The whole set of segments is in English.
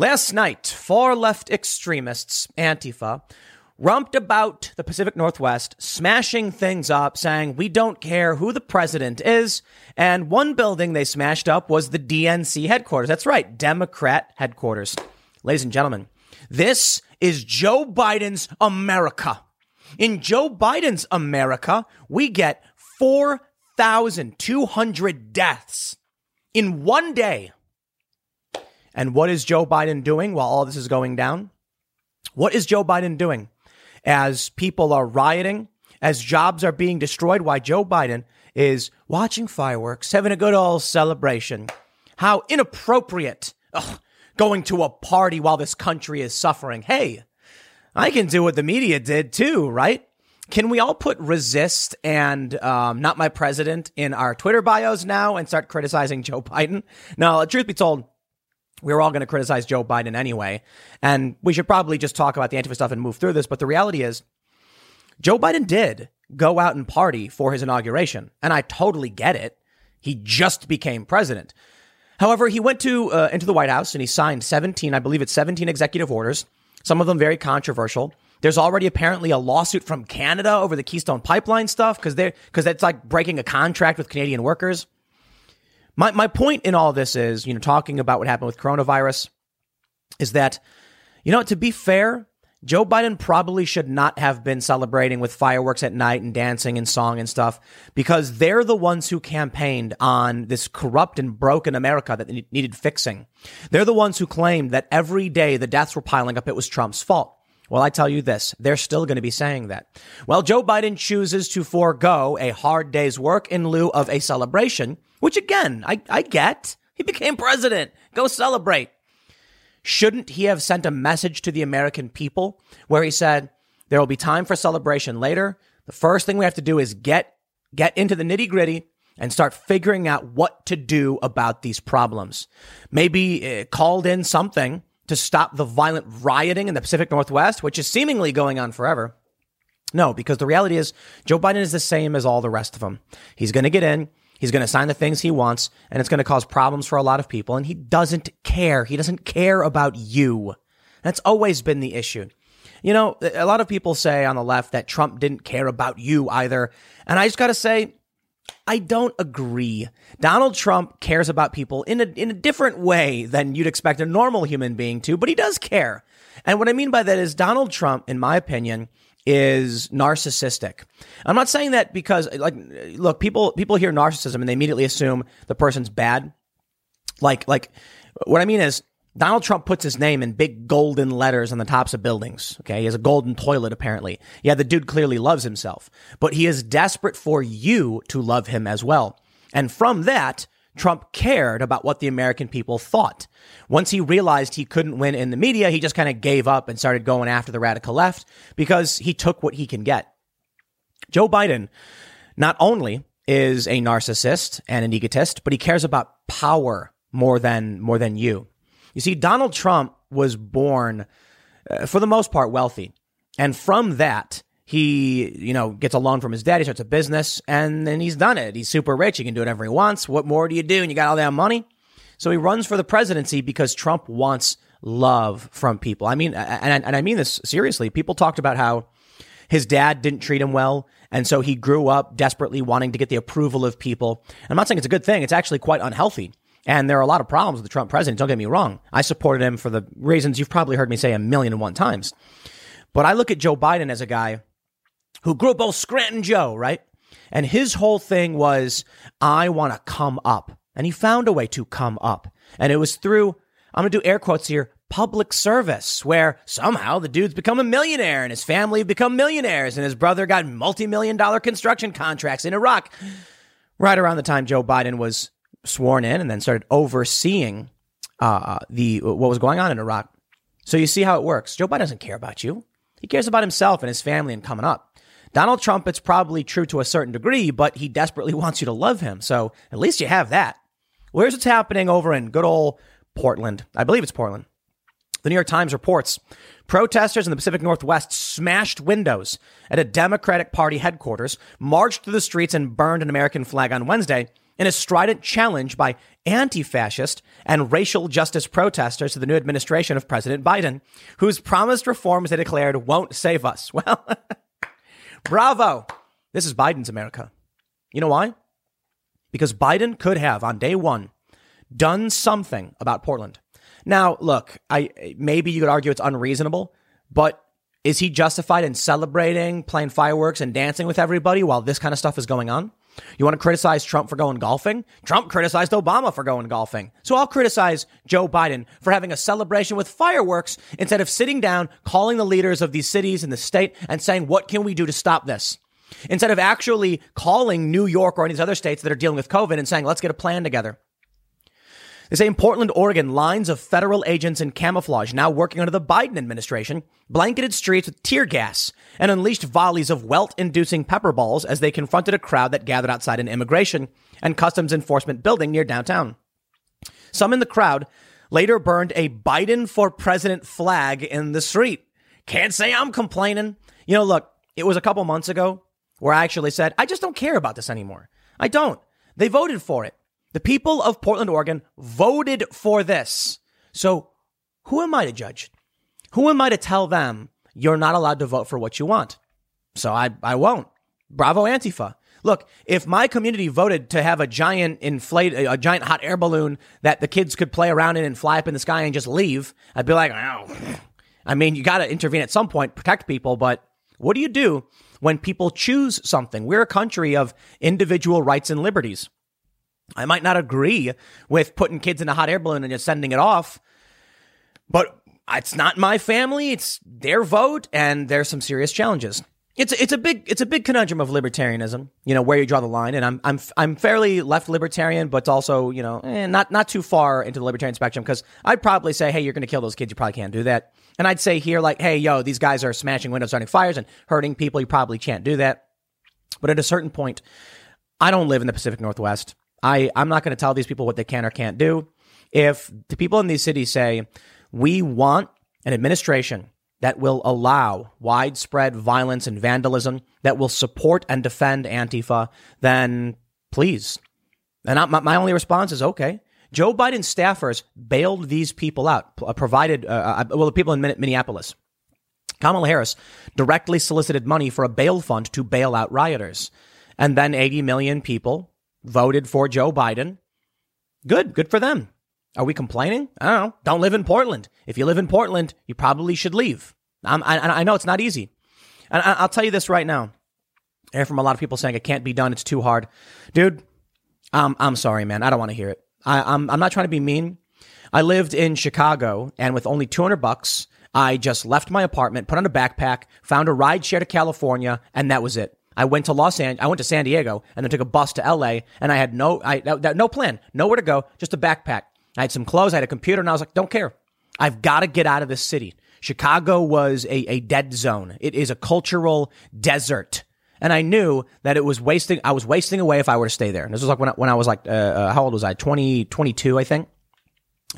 Last night, far left extremists, Antifa, rumped about the Pacific Northwest, smashing things up, saying, We don't care who the president is. And one building they smashed up was the DNC headquarters. That's right, Democrat headquarters. Ladies and gentlemen, this is Joe Biden's America. In Joe Biden's America, we get 4,200 deaths in one day. And what is Joe Biden doing while all this is going down? What is Joe Biden doing as people are rioting, as jobs are being destroyed? Why Joe Biden is watching fireworks, having a good old celebration. How inappropriate. Ugh, going to a party while this country is suffering. Hey, I can do what the media did too, right? Can we all put resist and um, not my president in our Twitter bios now and start criticizing Joe Biden? No, truth be told, we are all going to criticize Joe Biden anyway. And we should probably just talk about the Antifa stuff and move through this. But the reality is, Joe Biden did go out and party for his inauguration. And I totally get it. He just became president. However, he went to uh, into the White House and he signed 17, I believe it's 17 executive orders, some of them very controversial. There's already apparently a lawsuit from Canada over the Keystone Pipeline stuff because they because that's like breaking a contract with Canadian workers. My my point in all this is, you know, talking about what happened with coronavirus is that, you know, to be fair, Joe Biden probably should not have been celebrating with fireworks at night and dancing and song and stuff because they're the ones who campaigned on this corrupt and broken America that needed fixing. They're the ones who claimed that every day the deaths were piling up, it was Trump's fault. Well, I tell you this, they're still going to be saying that. Well, Joe Biden chooses to forego a hard day's work in lieu of a celebration, which again, I, I get. He became president. Go celebrate. Shouldn't he have sent a message to the American people where he said, there will be time for celebration later. The first thing we have to do is get, get into the nitty gritty and start figuring out what to do about these problems. Maybe uh, called in something to stop the violent rioting in the Pacific Northwest, which is seemingly going on forever. No, because the reality is Joe Biden is the same as all the rest of them. He's going to get in. He's going to sign the things he wants, and it's going to cause problems for a lot of people. And he doesn't care. He doesn't care about you. That's always been the issue. You know, a lot of people say on the left that Trump didn't care about you either. And I just got to say, I don't agree. Donald Trump cares about people in a, in a different way than you'd expect a normal human being to, but he does care. And what I mean by that is Donald Trump, in my opinion, is narcissistic. I'm not saying that because like look, people people hear narcissism and they immediately assume the person's bad. Like like what I mean is Donald Trump puts his name in big golden letters on the tops of buildings. Okay. He has a golden toilet, apparently. Yeah, the dude clearly loves himself, but he is desperate for you to love him as well. And from that, Trump cared about what the American people thought. Once he realized he couldn't win in the media, he just kind of gave up and started going after the radical left because he took what he can get. Joe Biden not only is a narcissist and an egotist, but he cares about power more than, more than you. You see, Donald Trump was born, uh, for the most part, wealthy. And from that, he, you know, gets a loan from his dad. He starts a business and then he's done it. He's super rich. He can do whatever he wants. What more do you do? And you got all that money. So he runs for the presidency because Trump wants love from people. I mean, and, and I mean this seriously. People talked about how his dad didn't treat him well. And so he grew up desperately wanting to get the approval of people. I'm not saying it's a good thing. It's actually quite unhealthy. And there are a lot of problems with the Trump president. Don't get me wrong. I supported him for the reasons you've probably heard me say a million and one times. But I look at Joe Biden as a guy who grew up old Scranton Joe, right? And his whole thing was, I want to come up. And he found a way to come up. And it was through, I'm going to do air quotes here, public service, where somehow the dude's become a millionaire and his family become millionaires and his brother got multi million dollar construction contracts in Iraq. Right around the time Joe Biden was sworn in and then started overseeing uh, the what was going on in Iraq. So you see how it works. Joe Biden doesn't care about you. He cares about himself and his family and coming up. Donald Trump, it's probably true to a certain degree, but he desperately wants you to love him. So at least you have that. Where's what's happening over in good old Portland? I believe it's Portland. The New York Times reports protesters in the Pacific Northwest smashed windows at a Democratic Party headquarters, marched through the streets, and burned an American flag on Wednesday in a strident challenge by anti fascist and racial justice protesters to the new administration of President Biden, whose promised reforms they declared won't save us. Well, bravo. This is Biden's America. You know why? Because Biden could have, on day one, done something about Portland. Now, look, I maybe you could argue it's unreasonable, but is he justified in celebrating, playing fireworks, and dancing with everybody while this kind of stuff is going on? You want to criticize Trump for going golfing? Trump criticized Obama for going golfing. So I'll criticize Joe Biden for having a celebration with fireworks instead of sitting down, calling the leaders of these cities and the state and saying, what can we do to stop this? Instead of actually calling New York or any of these other states that are dealing with COVID and saying, let's get a plan together. They say in Portland, Oregon, lines of federal agents in camouflage, now working under the Biden administration, blanketed streets with tear gas and unleashed volleys of welt inducing pepper balls as they confronted a crowd that gathered outside an immigration and customs enforcement building near downtown. Some in the crowd later burned a Biden for president flag in the street. Can't say I'm complaining. You know, look, it was a couple months ago where I actually said, I just don't care about this anymore. I don't. They voted for it. The people of Portland, Oregon voted for this. So who am I to judge? Who am I to tell them you're not allowed to vote for what you want? So I, I won't. Bravo Antifa. Look, if my community voted to have a giant inflate, a giant hot air balloon that the kids could play around in and fly up in the sky and just leave, I'd be like, oh. I mean, you got to intervene at some point, protect people, but what do you do when people choose something? We're a country of individual rights and liberties. I might not agree with putting kids in a hot air balloon and just sending it off, but it's not my family. It's their vote, and there's some serious challenges. It's it's a big it's a big conundrum of libertarianism. You know where you draw the line, and I'm I'm I'm fairly left libertarian, but also you know eh, not not too far into the libertarian spectrum because I'd probably say, hey, you're going to kill those kids. You probably can't do that. And I'd say here, like, hey, yo, these guys are smashing windows, starting fires, and hurting people. You probably can't do that. But at a certain point, I don't live in the Pacific Northwest. I, I'm not going to tell these people what they can or can't do. If the people in these cities say, we want an administration that will allow widespread violence and vandalism, that will support and defend Antifa, then please. And I, my, my only response is okay. Joe Biden's staffers bailed these people out, uh, provided, uh, uh, well, the people in Minneapolis. Kamala Harris directly solicited money for a bail fund to bail out rioters. And then 80 million people voted for Joe Biden. Good, good for them. Are we complaining? I don't know. Don't live in Portland. If you live in Portland, you probably should leave. I'm, I, I know it's not easy. And I'll tell you this right now. I hear from a lot of people saying it can't be done. It's too hard. Dude, um, I'm sorry, man. I don't want to hear it. I, I'm, I'm not trying to be mean. I lived in Chicago and with only 200 bucks, I just left my apartment, put on a backpack, found a ride share to California, and that was it. I went to Los Angeles. I went to San Diego and then took a bus to LA. And I had no, I no plan, nowhere to go, just a backpack. I had some clothes, I had a computer, and I was like, don't care. I've got to get out of this city. Chicago was a, a dead zone. It is a cultural desert. And I knew that it was wasting, I was wasting away if I were to stay there. And this was like when I, when I was like, uh, uh, how old was I? 20, 22, I think.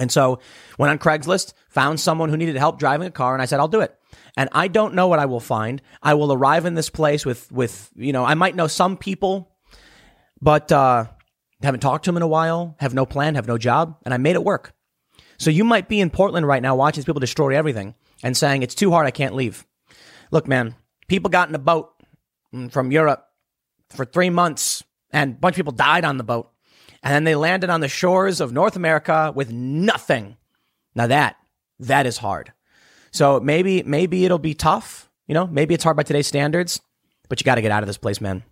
And so went on Craigslist, found someone who needed help driving a car, and I said, I'll do it. And I don't know what I will find. I will arrive in this place with, with, you know, I might know some people, but, uh, haven't talked to them in a while, have no plan, have no job, and I made it work. So you might be in Portland right now watching people destroy everything and saying, it's too hard, I can't leave. Look, man, people got in a boat from Europe for three months and a bunch of people died on the boat. And then they landed on the shores of North America with nothing. Now that, that is hard. So maybe, maybe it'll be tough. You know, maybe it's hard by today's standards, but you got to get out of this place, man.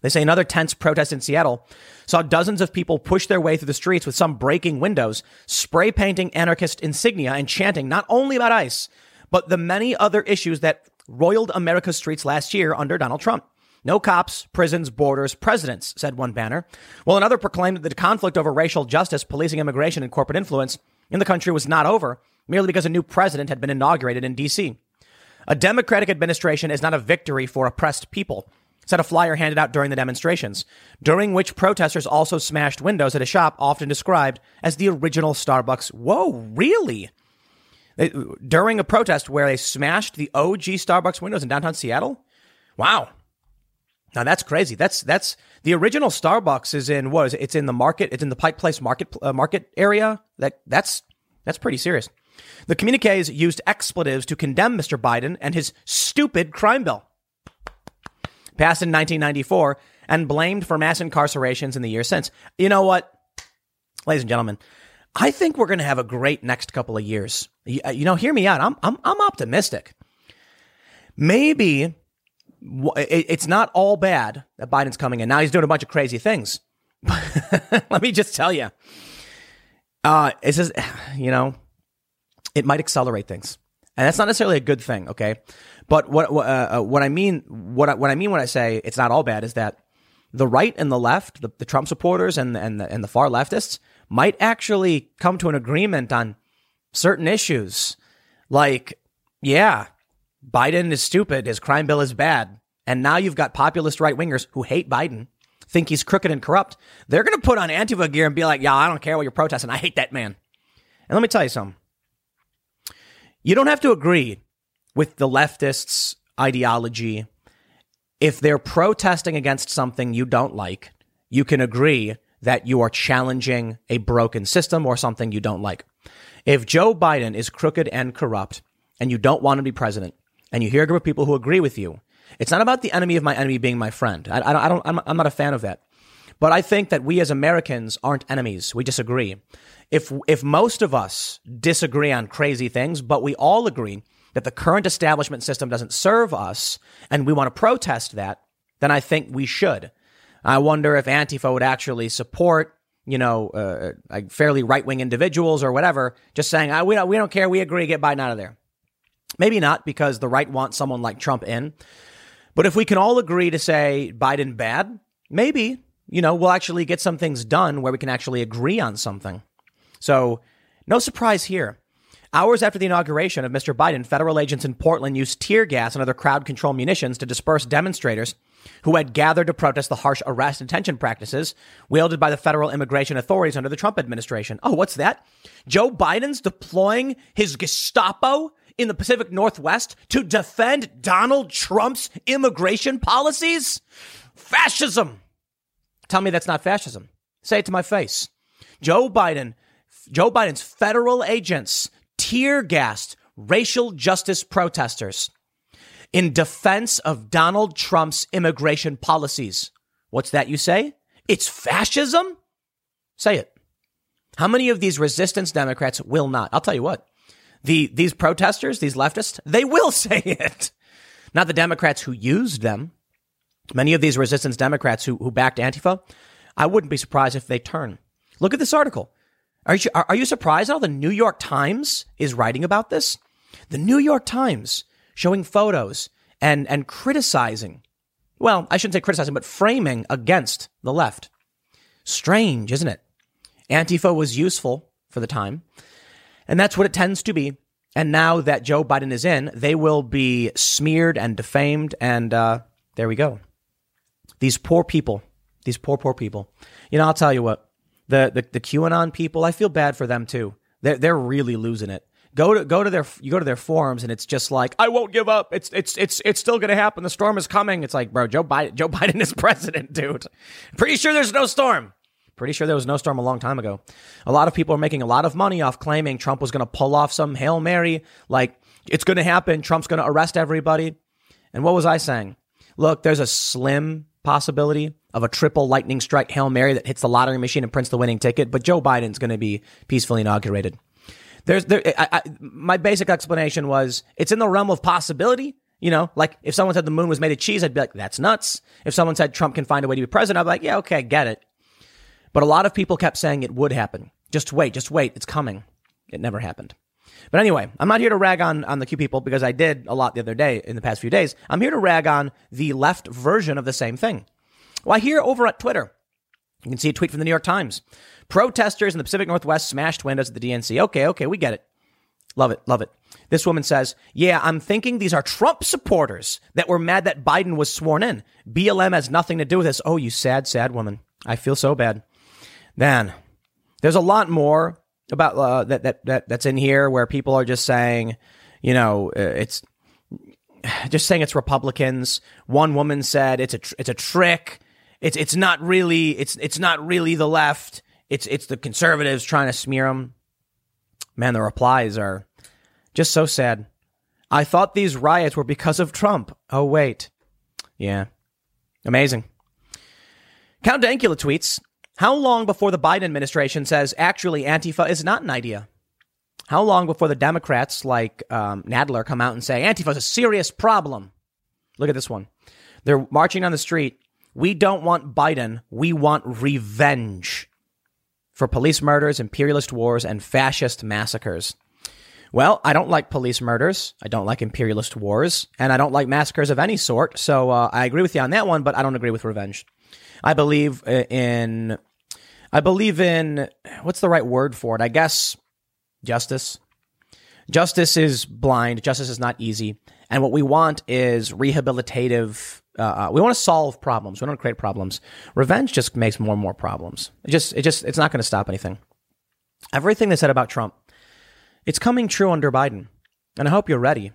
They say another tense protest in Seattle saw dozens of people push their way through the streets with some breaking windows, spray painting anarchist insignia, and chanting not only about ICE, but the many other issues that roiled America's streets last year under Donald Trump. No cops, prisons, borders, presidents, said one banner. While another proclaimed that the conflict over racial justice, policing immigration, and corporate influence in the country was not over, merely because a new president had been inaugurated in D.C. A Democratic administration is not a victory for oppressed people, said a flyer handed out during the demonstrations, during which protesters also smashed windows at a shop often described as the original Starbucks. Whoa, really? During a protest where they smashed the OG Starbucks windows in downtown Seattle? Wow. Now that's crazy. That's that's the original Starbucks is in what is it? It's in the market. It's in the Pike Place market uh, market area. That that's that's pretty serious. The communiques used expletives to condemn Mr. Biden and his stupid crime bill, passed in 1994 and blamed for mass incarcerations in the years since. You know what, ladies and gentlemen, I think we're going to have a great next couple of years. You, you know, hear me out. I'm I'm I'm optimistic. Maybe it's not all bad that Biden's coming in. Now he's doing a bunch of crazy things. Let me just tell you. Uh, it's just, you know, it might accelerate things. And that's not necessarily a good thing, okay? But what uh, uh, what I mean what I, what I mean when I say it's not all bad is that the right and the left, the, the Trump supporters and and the, and the far leftists might actually come to an agreement on certain issues. Like, yeah, Biden is stupid. His crime bill is bad. And now you've got populist right wingers who hate Biden, think he's crooked and corrupt. They're going to put on Antifa gear and be like, yeah, I don't care what you're protesting. I hate that man. And let me tell you something. You don't have to agree with the leftists' ideology. If they're protesting against something you don't like, you can agree that you are challenging a broken system or something you don't like. If Joe Biden is crooked and corrupt and you don't want to be president, and you hear a group of people who agree with you, it's not about the enemy of my enemy being my friend. I, I, I don't, I'm, I'm not a fan of that. But I think that we as Americans aren't enemies. We disagree. If, if most of us disagree on crazy things, but we all agree that the current establishment system doesn't serve us and we want to protest that, then I think we should. I wonder if Antifa would actually support, you know, uh, like fairly right wing individuals or whatever, just saying, we, don't, we don't care, we agree, get Biden out of there. Maybe not because the right wants someone like Trump in. But if we can all agree to say Biden bad, maybe, you know, we'll actually get some things done where we can actually agree on something. So, no surprise here. Hours after the inauguration of Mr. Biden, federal agents in Portland used tear gas and other crowd control munitions to disperse demonstrators who had gathered to protest the harsh arrest and detention practices wielded by the federal immigration authorities under the Trump administration. Oh, what's that? Joe Biden's deploying his Gestapo in the Pacific Northwest to defend Donald Trump's immigration policies? Fascism. Tell me that's not fascism. Say it to my face. Joe Biden, Joe Biden's federal agents tear gassed racial justice protesters in defense of Donald Trump's immigration policies. What's that you say? It's fascism? Say it. How many of these resistance Democrats will not? I'll tell you what the these protesters, these leftists, they will say it. Not the Democrats who used them. Many of these resistance Democrats who, who backed Antifa, I wouldn't be surprised if they turn. Look at this article. Are you, are you surprised how the New York Times is writing about this? The New York Times showing photos and, and criticizing, well, I shouldn't say criticizing, but framing against the left. Strange, isn't it? Antifa was useful for the time. And that's what it tends to be. And now that Joe Biden is in, they will be smeared and defamed. And uh, there we go. These poor people, these poor, poor people. You know, I'll tell you what, the, the, the QAnon people, I feel bad for them too. They're, they're really losing it. Go to go to their you go to their forums and it's just like I won't give up. It's it's it's it's still gonna happen. The storm is coming. It's like, bro, Joe Biden Joe Biden is president, dude. Pretty sure there's no storm. Pretty sure there was no storm a long time ago. A lot of people are making a lot of money off claiming Trump was going to pull off some Hail Mary, like it's going to happen. Trump's going to arrest everybody. And what was I saying? Look, there's a slim possibility of a triple lightning strike Hail Mary that hits the lottery machine and prints the winning ticket, but Joe Biden's going to be peacefully inaugurated. There's there, I, I, my basic explanation was it's in the realm of possibility. You know, like if someone said the moon was made of cheese, I'd be like, that's nuts. If someone said Trump can find a way to be president, I'd be like, yeah, okay, get it. But a lot of people kept saying it would happen. Just wait, just wait, it's coming. It never happened. But anyway, I'm not here to rag on, on the Q people because I did a lot the other day in the past few days. I'm here to rag on the left version of the same thing. Well, I hear over at Twitter, you can see a tweet from the New York Times. Protesters in the Pacific Northwest smashed windows at the DNC. Okay, okay, we get it. Love it, love it. This woman says, Yeah, I'm thinking these are Trump supporters that were mad that Biden was sworn in. BLM has nothing to do with this. Oh, you sad, sad woman. I feel so bad. Man, there's a lot more about uh, that, that that that's in here where people are just saying, you know, uh, it's just saying it's Republicans. One woman said it's a tr- it's a trick. It's it's not really it's it's not really the left. It's it's the conservatives trying to smear them. Man, the replies are just so sad. I thought these riots were because of Trump. Oh wait, yeah, amazing. Count Dankula tweets: How long before the Biden administration says actually Antifa is not an idea? How long before the Democrats like um, Nadler come out and say Antifa is a serious problem? Look at this one. They're marching on the street. We don't want Biden. We want revenge for police murders, imperialist wars, and fascist massacres. Well, I don't like police murders. I don't like imperialist wars, and I don't like massacres of any sort. So uh, I agree with you on that one, but I don't agree with revenge. I believe in, I believe in, what's the right word for it? I guess justice. Justice is blind. Justice is not easy. And what we want is rehabilitative. Uh, uh we want to solve problems. We don't create problems. Revenge just makes more and more problems. It just, it just, it's not going to stop anything. Everything they said about Trump, it's coming true under Biden. And I hope you're ready.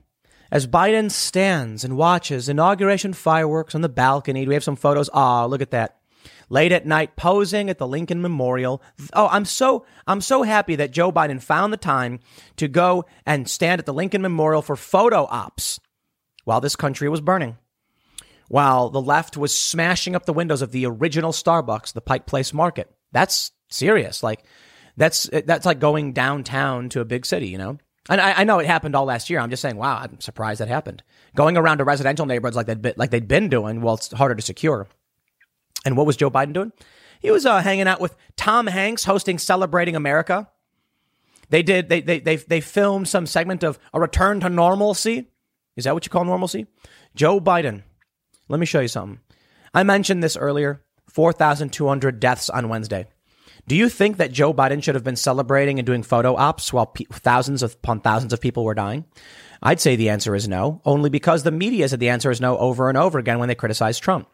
As Biden stands and watches inauguration fireworks on the balcony, we have some photos? Ah, look at that late at night posing at the Lincoln Memorial. Oh, I'm so I'm so happy that Joe Biden found the time to go and stand at the Lincoln Memorial for photo ops while this country was burning. While the left was smashing up the windows of the original Starbucks, the Pike Place Market. That's serious. Like that's that's like going downtown to a big city, you know? And I, I, know it happened all last year. I'm just saying, wow, I'm surprised that happened. Going around to residential neighborhoods like they'd, like they'd been doing, well, it's harder to secure. And what was Joe Biden doing? He was uh, hanging out with Tom Hanks hosting Celebrating America. They did, they, they, they, they filmed some segment of a return to normalcy. Is that what you call normalcy? Joe Biden. Let me show you something. I mentioned this earlier 4,200 deaths on Wednesday. Do you think that Joe Biden should have been celebrating and doing photo ops while pe- thousands upon thousands of people were dying? I'd say the answer is no, only because the media said the answer is no over and over again when they criticized Trump.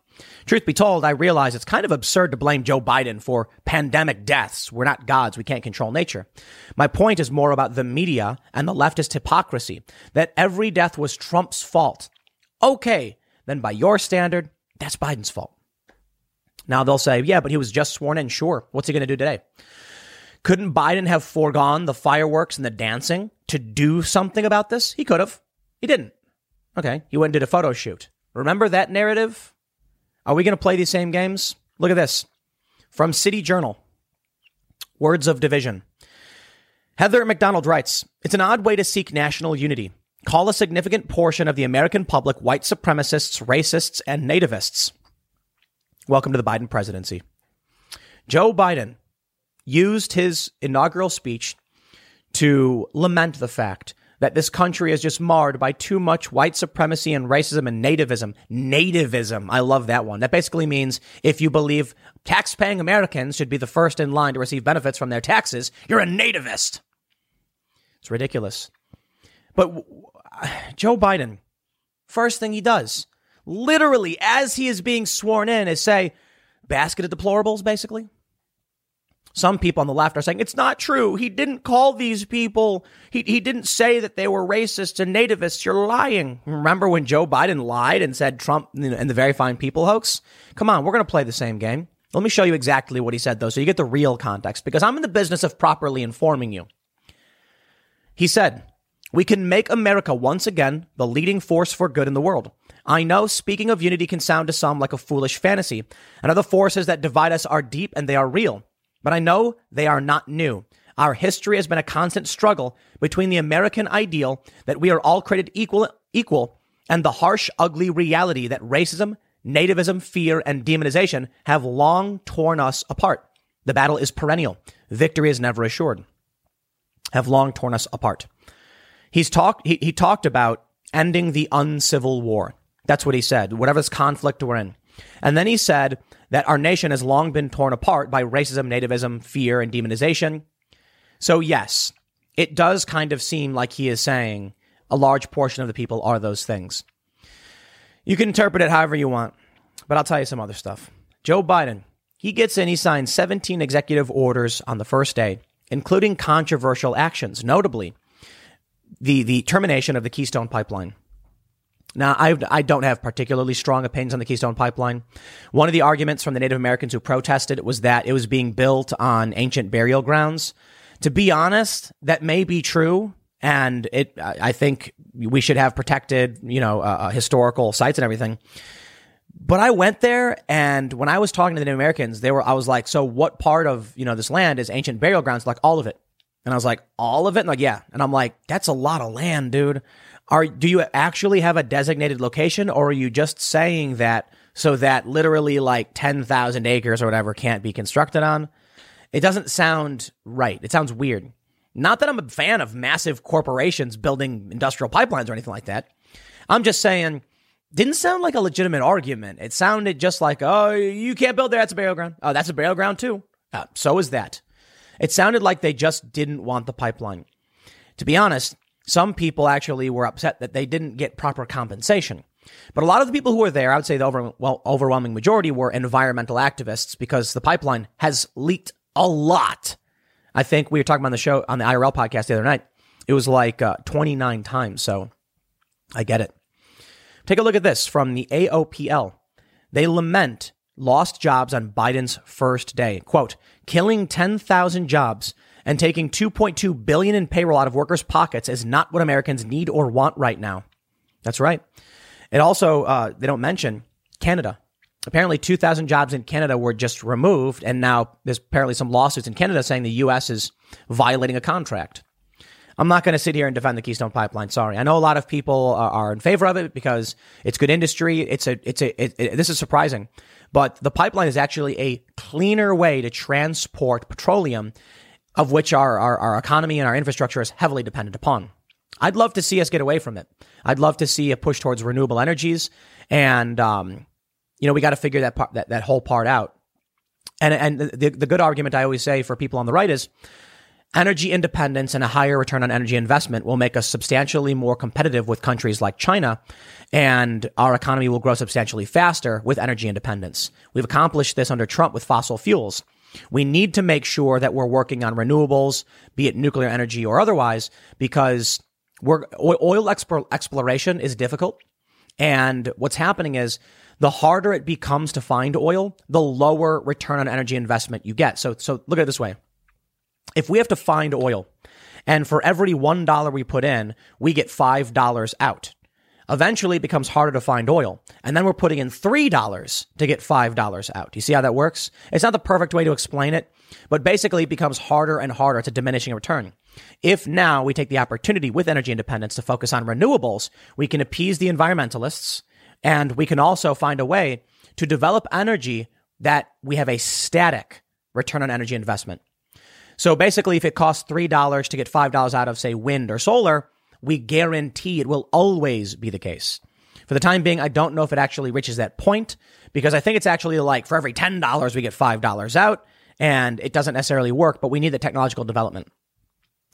Truth be told, I realize it's kind of absurd to blame Joe Biden for pandemic deaths. We're not gods. We can't control nature. My point is more about the media and the leftist hypocrisy that every death was Trump's fault. Okay, then by your standard, that's Biden's fault. Now they'll say, yeah, but he was just sworn in. Sure. What's he going to do today? Couldn't Biden have foregone the fireworks and the dancing to do something about this? He could have. He didn't. Okay. He went and did a photo shoot. Remember that narrative? Are we going to play these same games? Look at this from City Journal. Words of division. Heather Mac Donald writes It's an odd way to seek national unity. Call a significant portion of the American public white supremacists, racists, and nativists. Welcome to the Biden presidency. Joe Biden used his inaugural speech to lament the fact that this country is just marred by too much white supremacy and racism and nativism. Nativism. I love that one. That basically means if you believe tax-paying Americans should be the first in line to receive benefits from their taxes, you're a nativist. It's ridiculous. But Joe Biden, first thing he does, literally as he is being sworn in, is say, basket of deplorables, basically. Some people on the left are saying it's not true. He didn't call these people, he, he didn't say that they were racists and nativists. You're lying. Remember when Joe Biden lied and said Trump and the very fine people hoax? Come on, we're going to play the same game. Let me show you exactly what he said, though, so you get the real context, because I'm in the business of properly informing you. He said, We can make America once again the leading force for good in the world. I know speaking of unity can sound to some like a foolish fantasy, and other forces that divide us are deep and they are real. But I know they are not new. Our history has been a constant struggle between the American ideal that we are all created equal, equal and the harsh, ugly reality that racism, nativism, fear, and demonization have long torn us apart. The battle is perennial. Victory is never assured. Have long torn us apart. He's talked, he, he talked about ending the uncivil war. That's what he said. Whatever this conflict we're in. And then he said that our nation has long been torn apart by racism, nativism, fear, and demonization. So, yes, it does kind of seem like he is saying a large portion of the people are those things. You can interpret it however you want, but I'll tell you some other stuff. Joe Biden, he gets in, he signs 17 executive orders on the first day, including controversial actions, notably the, the termination of the Keystone Pipeline. Now, I, I don't have particularly strong opinions on the Keystone Pipeline. One of the arguments from the Native Americans who protested was that it was being built on ancient burial grounds. To be honest, that may be true, and it I think we should have protected, you know, uh, uh, historical sites and everything. But I went there, and when I was talking to the Native Americans, they were I was like, "So what part of you know this land is ancient burial grounds?" Like all of it, and I was like, "All of it?" And like, yeah, and I'm like, "That's a lot of land, dude." Are do you actually have a designated location, or are you just saying that so that literally like ten thousand acres or whatever can't be constructed on? It doesn't sound right. It sounds weird. Not that I'm a fan of massive corporations building industrial pipelines or anything like that. I'm just saying, didn't sound like a legitimate argument. It sounded just like, oh, you can't build there. That's a burial ground. Oh, that's a burial ground too. Uh, so is that. It sounded like they just didn't want the pipeline. To be honest, some people actually were upset that they didn't get proper compensation. But a lot of the people who were there, I would say the over, well, overwhelming majority were environmental activists because the pipeline has leaked a lot. I think we were talking about the show on the IRL podcast the other night. It was like uh, 29 times. So I get it. Take a look at this from the AOPL. They lament lost jobs on Biden's first day. Quote, killing 10,000 jobs and taking 2.2 billion in payroll out of workers' pockets is not what Americans need or want right now. That's right. It also, uh, they don't mention Canada. Apparently, 2,000 jobs in Canada were just removed, and now there's apparently some lawsuits in Canada saying the U.S. is violating a contract. I'm not going to sit here and defend the Keystone Pipeline. Sorry, I know a lot of people are, in favor of it because it's good industry. It's a, it's a, it, it, this is surprising, but the pipeline is actually a cleaner way to transport petroleum of which our, our, our economy and our infrastructure is heavily dependent upon. I'd love to see us get away from it. I'd love to see a push towards renewable energies. And, um, you know, we got to figure that part, that, that whole part out. And, and the, the good argument I always say for people on the right is energy independence and a higher return on energy investment will make us substantially more competitive with countries like China. And our economy will grow substantially faster with energy independence. We've accomplished this under Trump with fossil fuels. We need to make sure that we're working on renewables, be it nuclear energy or otherwise, because we're, oil exploration is difficult. And what's happening is the harder it becomes to find oil, the lower return on energy investment you get. So, so look at it this way. If we have to find oil and for every $1 we put in, we get $5 out. Eventually, it becomes harder to find oil. And then we're putting in $3 to get $5 out. You see how that works? It's not the perfect way to explain it, but basically, it becomes harder and harder. It's a diminishing return. If now we take the opportunity with energy independence to focus on renewables, we can appease the environmentalists and we can also find a way to develop energy that we have a static return on energy investment. So basically, if it costs $3 to get $5 out of, say, wind or solar, we guarantee it will always be the case. For the time being, I don't know if it actually reaches that point because I think it's actually like for every $10, we get $5 out and it doesn't necessarily work, but we need the technological development.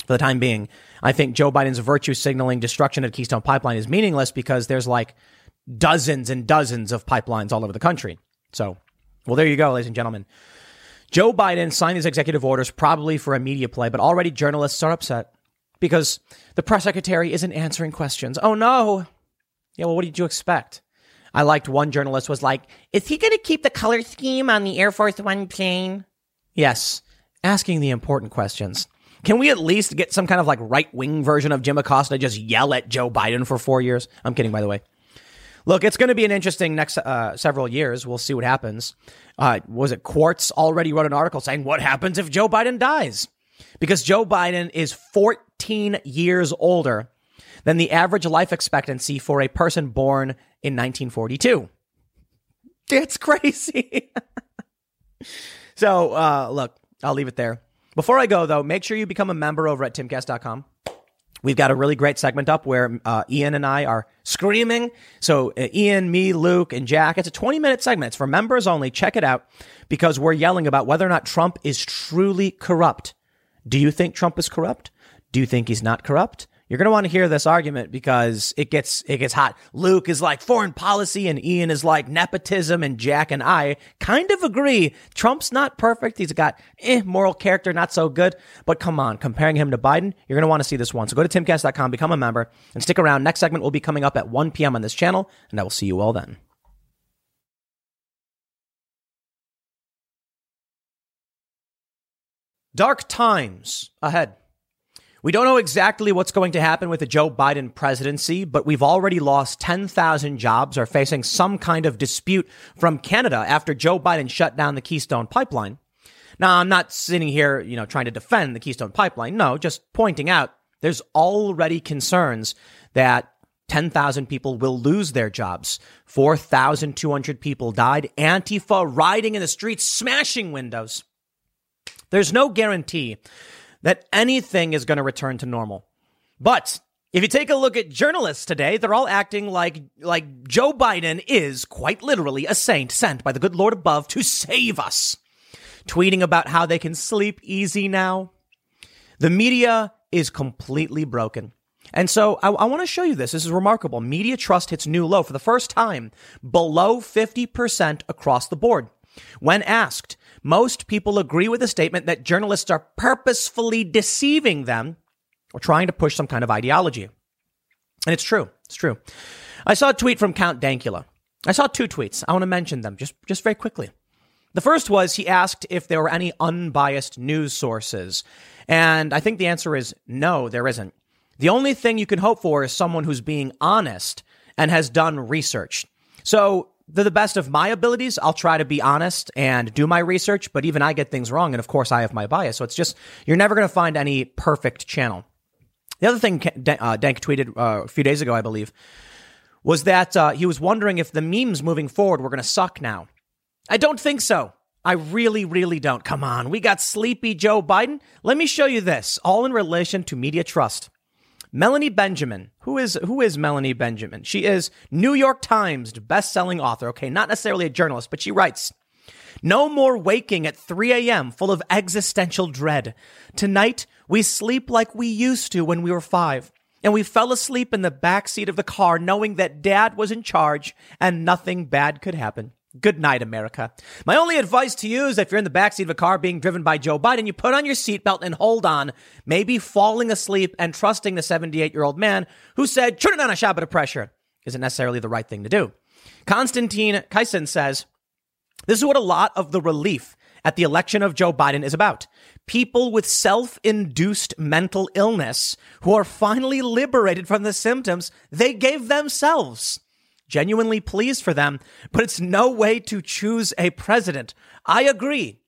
For the time being, I think Joe Biden's virtue signaling destruction of Keystone Pipeline is meaningless because there's like dozens and dozens of pipelines all over the country. So, well, there you go, ladies and gentlemen. Joe Biden signed these executive orders probably for a media play, but already journalists are upset because the press secretary isn't answering questions. Oh no. Yeah, well, what did you expect? I liked one journalist was like, is he going to keep the color scheme on the Air Force One plane? Yes, asking the important questions. Can we at least get some kind of like right wing version of Jim Acosta just yell at Joe Biden for four years? I'm kidding, by the way. Look, it's going to be an interesting next uh, several years. We'll see what happens. Uh, was it Quartz already wrote an article saying what happens if Joe Biden dies? Because Joe Biden is 14 years older than the average life expectancy for a person born in 1942. It's crazy. so, uh, look, I'll leave it there. Before I go, though, make sure you become a member over at timcast.com. We've got a really great segment up where uh, Ian and I are screaming. So, uh, Ian, me, Luke, and Jack, it's a 20 minute segment. It's for members only. Check it out because we're yelling about whether or not Trump is truly corrupt. Do you think Trump is corrupt? Do you think he's not corrupt? You're going to want to hear this argument because it gets it gets hot. Luke is like foreign policy and Ian is like nepotism and Jack and I kind of agree. Trump's not perfect. He's got eh, moral character, not so good. But come on, comparing him to Biden, you're going to want to see this one. So go to timcast.com, become a member, and stick around. Next segment will be coming up at 1 p.m. on this channel, and I will see you all then. Dark times ahead. We don't know exactly what's going to happen with the Joe Biden presidency, but we've already lost 10,000 jobs, or facing some kind of dispute from Canada after Joe Biden shut down the Keystone pipeline. Now, I'm not sitting here, you know, trying to defend the Keystone pipeline. No, just pointing out there's already concerns that 10,000 people will lose their jobs. 4,200 people died. Antifa riding in the streets, smashing windows. There's no guarantee that anything is going to return to normal. But if you take a look at journalists today, they're all acting like like Joe Biden is quite literally a saint sent by the good Lord above to save us. Tweeting about how they can sleep easy now. The media is completely broken. And so I, I want to show you this. This is remarkable. Media trust hits new low for the first time, below 50% across the board. When asked, most people agree with the statement that journalists are purposefully deceiving them or trying to push some kind of ideology. And it's true. It's true. I saw a tweet from Count Dankula. I saw two tweets. I want to mention them just, just very quickly. The first was he asked if there were any unbiased news sources. And I think the answer is no, there isn't. The only thing you can hope for is someone who's being honest and has done research. So to the best of my abilities, I'll try to be honest and do my research, but even I get things wrong. And of course, I have my bias. So it's just, you're never going to find any perfect channel. The other thing uh, Dank tweeted uh, a few days ago, I believe, was that uh, he was wondering if the memes moving forward were going to suck now. I don't think so. I really, really don't. Come on. We got sleepy Joe Biden. Let me show you this, all in relation to media trust. Melanie Benjamin. Who is who is Melanie Benjamin? She is New York Times best-selling author. Okay, not necessarily a journalist, but she writes, "No more waking at 3 a.m. full of existential dread. Tonight we sleep like we used to when we were 5." And we fell asleep in the back seat of the car knowing that dad was in charge and nothing bad could happen. Good night, America. My only advice to you is if you're in the backseat of a car being driven by Joe Biden, you put on your seatbelt and hold on, maybe falling asleep and trusting the 78 year old man who said, turn it on a shot of pressure isn't necessarily the right thing to do. Konstantin Kisin says, this is what a lot of the relief at the election of Joe Biden is about. People with self induced mental illness who are finally liberated from the symptoms they gave themselves genuinely pleased for them, but it's no way to choose a president. I agree.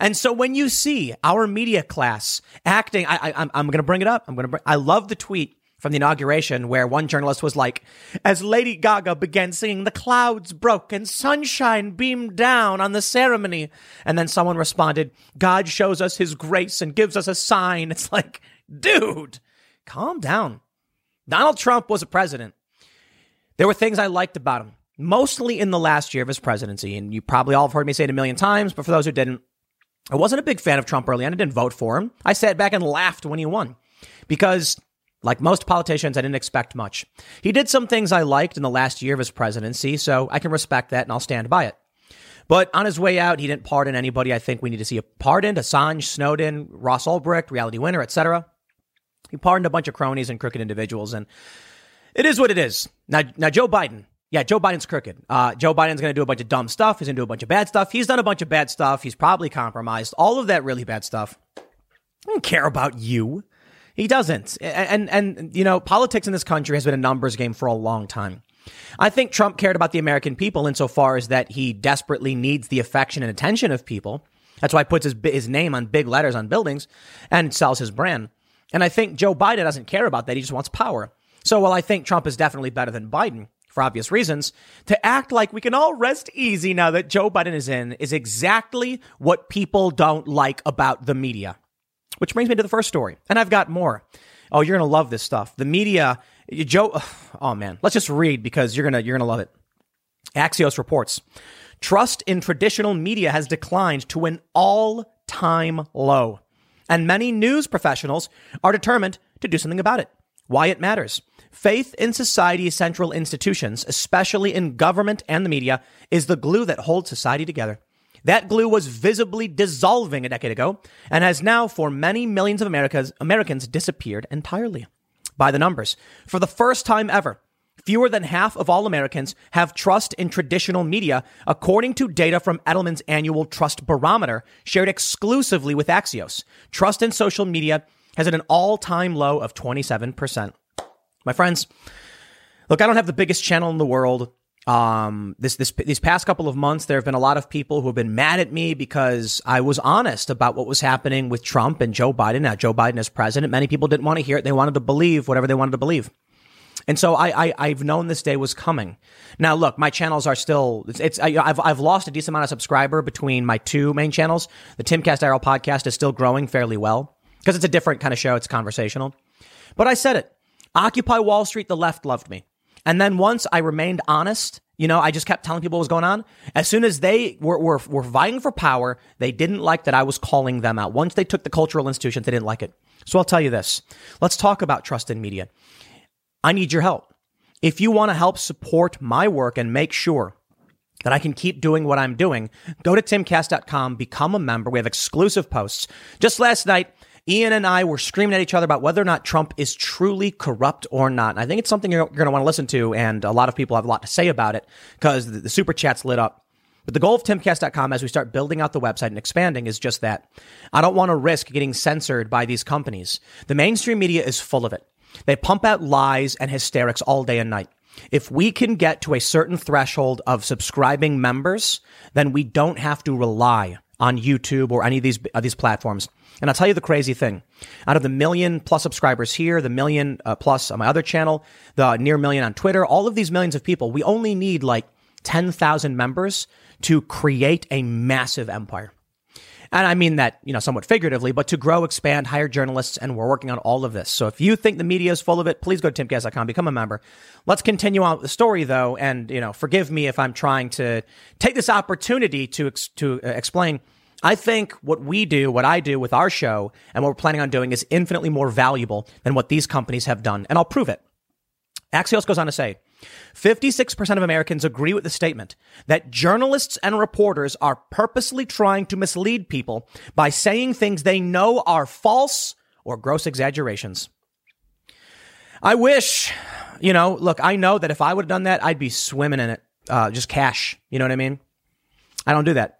And so when you see our media class acting, I, I, am going to bring it up. I'm going to. I love the tweet from the inauguration where one journalist was like, as Lady Gaga began singing, the clouds broke and sunshine beamed down on the ceremony. And then someone responded, God shows us his grace and gives us a sign. It's like, dude, calm down. Donald Trump was a president. There were things I liked about him, mostly in the last year of his presidency. And you probably all have heard me say it a million times, but for those who didn't, I wasn't a big fan of Trump early on. I didn't vote for him. I sat back and laughed when he won because, like most politicians, I didn't expect much. He did some things I liked in the last year of his presidency, so I can respect that and I'll stand by it. But on his way out, he didn't pardon anybody I think we need to see a pardoned Assange, Snowden, Ross Ulbricht, Reality Winner, etc. He pardoned a bunch of cronies and crooked individuals, and it is what it is. Now, now Joe Biden. Yeah, Joe Biden's crooked. Uh, Joe Biden's going to do a bunch of dumb stuff. He's going to do a bunch of bad stuff. He's done a bunch of bad stuff. He's probably compromised. All of that really bad stuff. I don't care about you. He doesn't. And, and, and, you know, politics in this country has been a numbers game for a long time. I think Trump cared about the American people insofar as that he desperately needs the affection and attention of people. That's why he puts his, his name on big letters on buildings and sells his brand. And I think Joe Biden doesn't care about that. He just wants power. So while I think Trump is definitely better than Biden, for obvious reasons, to act like we can all rest easy now that Joe Biden is in is exactly what people don't like about the media. Which brings me to the first story. And I've got more. Oh, you're to love this stuff. The media, Joe, oh man, let's just read because you're to, you're to love it. Axios reports trust in traditional media has declined to an all time low. And many news professionals are determined to do something about it. Why it matters. Faith in society's central institutions, especially in government and the media, is the glue that holds society together. That glue was visibly dissolving a decade ago and has now, for many millions of Americas, Americans, disappeared entirely. By the numbers, for the first time ever, fewer than half of all Americans have trust in traditional media, according to data from Edelman's annual Trust Barometer, shared exclusively with Axios. Trust in social media has at an all time low of 27%. My friends, look, I don't have the biggest channel in the world. Um, this, this, these past couple of months, there have been a lot of people who have been mad at me because I was honest about what was happening with Trump and Joe Biden. Now, Joe Biden as president, many people didn't want to hear it. They wanted to believe whatever they wanted to believe. And so I, I have known this day was coming. Now, look, my channels are still it's, it's I, have I've lost a decent amount of subscriber between my two main channels. The Timcast IRL podcast is still growing fairly well because it's a different kind of show. It's conversational. But I said it. Occupy Wall Street. The left loved me. And then once I remained honest, you know, I just kept telling people what was going on. As soon as they were, were, were vying for power, they didn't like that I was calling them out. Once they took the cultural institutions, they didn't like it. So I'll tell you this. Let's talk about trust in media. I need your help. If you want to help support my work and make sure that I can keep doing what I'm doing, go to timcast.com, become a member. We have exclusive posts. Just last night, Ian and I were screaming at each other about whether or not Trump is truly corrupt or not. And I think it's something you're, going to want to listen to, and a lot of people have a lot to say about it because the, the super chat's lit up. But the goal of timcast.com as we start building out the website and expanding is just that. I don't want to risk getting censored by these companies. The mainstream media is full of it. They pump out lies and hysterics all day and night. If we can get to a certain threshold of subscribing members, then we don't have to rely on YouTube or any of these, uh, these platforms. And I'll tell you the crazy thing. Out of the million plus subscribers here, the million uh, plus on my other channel, the near million on Twitter, all of these millions of people, we only need like 10,000 members to create a massive empire. And I mean that, you know, somewhat figuratively, but to grow, expand, hire journalists, and we're working on all of this. So if you think the media is full of it, please go to timcast.com, become a member. Let's continue on with the story though. And, you know, forgive me if I'm trying to take this opportunity to, to uh, explain I think what we do, what I do with our show and what we're planning on doing is infinitely more valuable than what these companies have done. And I'll prove it. Axios goes on to say 56% of Americans agree with the statement that journalists and reporters are purposely trying to mislead people by saying things they know are false or gross exaggerations. I wish, you know, look, I know that if I would have done that, I'd be swimming in it, uh, just cash. You know what I mean? I don't do that.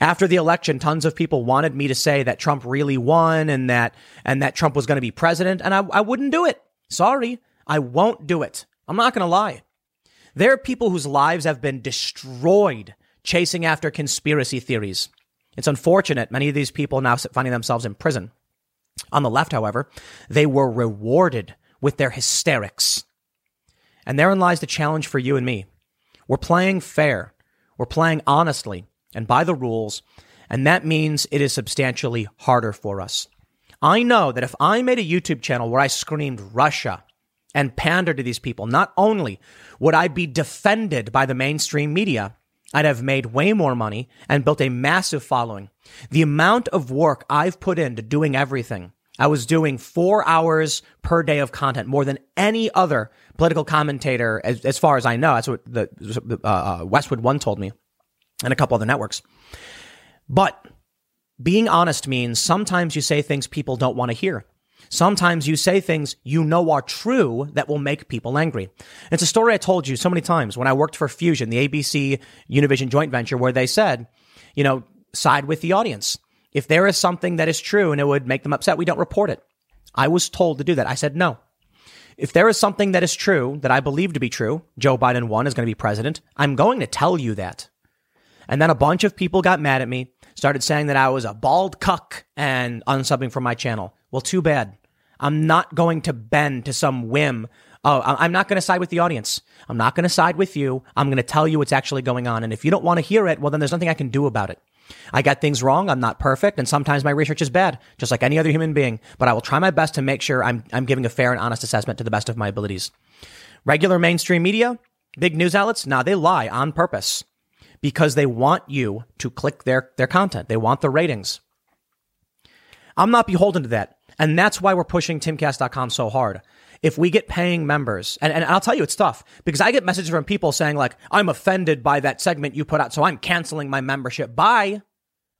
After the election, tons of people wanted me to say that Trump really won and that and that Trump was going to be president, and I, I wouldn't do it. Sorry, I won't do it. I'm not going to lie. There are people whose lives have been destroyed chasing after conspiracy theories. It's unfortunate many of these people now finding themselves in prison. On the left, however, they were rewarded with their hysterics. And therein lies the challenge for you and me. We're playing fair. We're playing honestly and by the rules, and that means it is substantially harder for us. I know that if I made a YouTube channel where I screamed Russia and pandered to these people, not only would I be defended by the mainstream media, I'd have made way more money and built a massive following. The amount of work I've put into doing everything, I was doing four hours per day of content, more than any other political commentator, as, as far as I know. That's what the uh, uh, Westwood One told me and a couple other networks. But being honest means sometimes you say things people don't want to hear. Sometimes you say things you know are true that will make people angry. It's a story I told you so many times when I worked for Fusion, the ABC Univision joint venture, where they said, you know, side with the audience. If there is something that is true and it would make them upset, we don't report it. I was told to do that. I said no. If there is something that is true that I believe to be true, Joe Biden won is going to be president, I'm going to tell you that. And then a bunch of people got mad at me, started saying that I was a bald cuck and unsubbing from my channel. Well, too bad. I'm not going to bend to some whim. Oh, I'm not going to side with the audience. I'm not going to side with you. I'm going to tell you what's actually going on. And if you don't want to hear it, well, then there's nothing I can do about it. I got things wrong. I'm not perfect. And sometimes my research is bad, just like any other human being. But I will try my best to make sure I'm, I'm giving a fair and honest assessment to the best of my abilities. Regular mainstream media, big news outlets, nah, they lie on purpose because they want you to click their, their content. They want the ratings. I'm not beholden to that. And that's why we're pushing timcast.com so hard. if we get paying members, and, and I'll tell you it's tough because I get messages from people saying, like, I'm offended by that segment you put out, so I'm canceling my membership. Bye.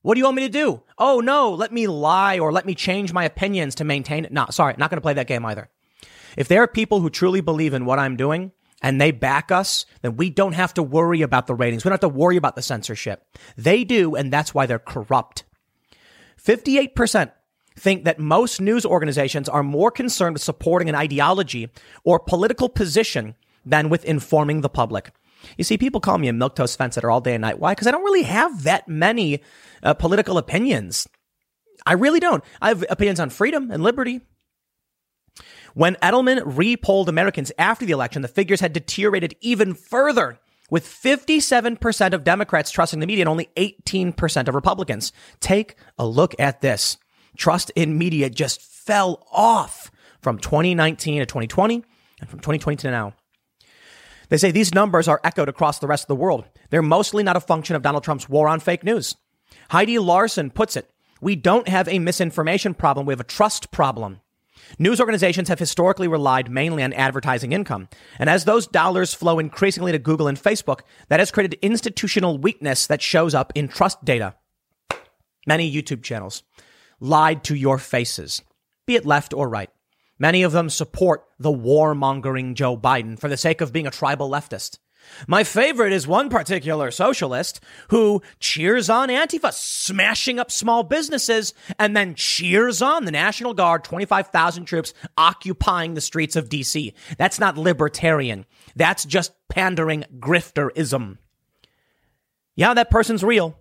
What do you want me to do? Oh no, let me lie or let me change my opinions to maintain it. No, sorry, not going to play that game either. If there are people who truly believe in what I'm doing and they back us, then we don't have to worry about the ratings. We don't have to worry about the censorship. They do, and that's why they're corrupt. 58% think that most news organizations are more concerned with supporting an ideology or political position than with informing the public. You see, people call me a milquetoast fence sitter all day and night. Why? Because I don't really have that many uh, political opinions. I really don't. I have opinions on freedom and liberty. When Edelman repolled Americans after the election, the figures had deteriorated even further, with 57% of Democrats trusting the media and only 18% of Republicans. Take a look at this trust in media just fell off from 2019 to 2020 and from 2020 to now. They say these numbers are echoed across the rest of the world. They're mostly not a function of Donald Trump's war on fake news. Heidi Larson puts it We don't have a misinformation problem, we have a trust problem. News organizations have historically relied mainly on advertising income. And as those dollars flow increasingly to Google and Facebook, that has created institutional weakness that shows up in trust data. Many YouTube channels lied to your faces, be it left or right. Many of them support the warmongering Joe Biden for the sake of being a tribal leftist. My favorite is one particular socialist who cheers on Antifa smashing up small businesses and then cheers on the National Guard, 25,000 troops occupying the streets of DC. That's not libertarian. That's just pandering grifterism. Yeah, that person's real.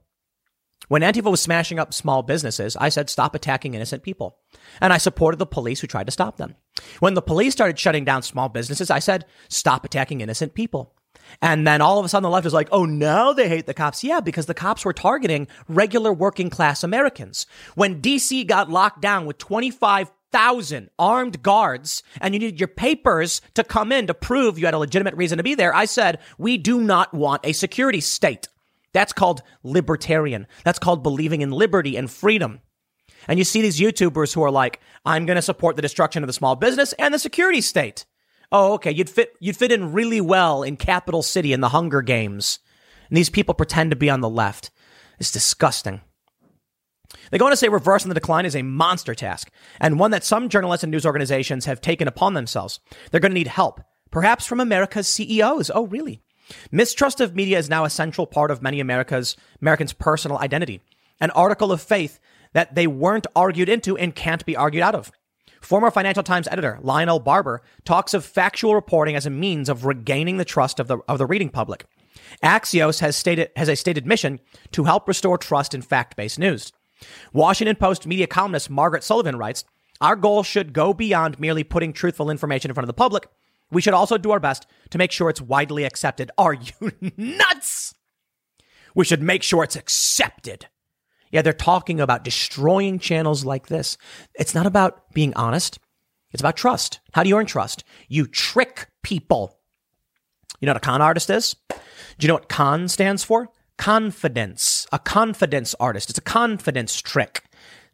When Antifa was smashing up small businesses, I said, stop attacking innocent people. And I supported the police who tried to stop them. When the police started shutting down small businesses, I said, stop attacking innocent people. And then all of a sudden the left is like, oh, now they hate the cops. Yeah, because the cops were targeting regular working class Americans. When DC got locked down with 25,000 armed guards and you needed your papers to come in to prove you had a legitimate reason to be there, I said, we do not want a security state. That's called libertarian. That's called believing in liberty and freedom. And you see these YouTubers who are like, I'm going to support the destruction of the small business and the security state. Oh, okay. You'd fit, you'd fit in really well in Capitol City in the Hunger Games. And these people pretend to be on the left. It's disgusting. They go on to say reversing the decline is a monster task and one that some journalists and news organizations have taken upon themselves. They're going to need help, perhaps from America's CEOs. Oh, really? Mistrust of media is now a central part of many America's Americans' personal identity, an article of faith that they weren't argued into and can't be argued out of. Former Financial Times editor Lionel Barber talks of factual reporting as a means of regaining the trust of the, of the reading public. Axios has stated has a stated mission to help restore trust in fact-based news. Washington Post media columnist Margaret Sullivan writes, "Our goal should go beyond merely putting truthful information in front of the public we should also do our best to make sure it's widely accepted. Are you nuts? We should make sure it's accepted. Yeah, they're talking about destroying channels like this. It's not about being honest. It's about trust. How do you earn trust? You trick people. You know what a con artist is? Do you know what con stands for? Confidence. A confidence artist. It's a confidence trick.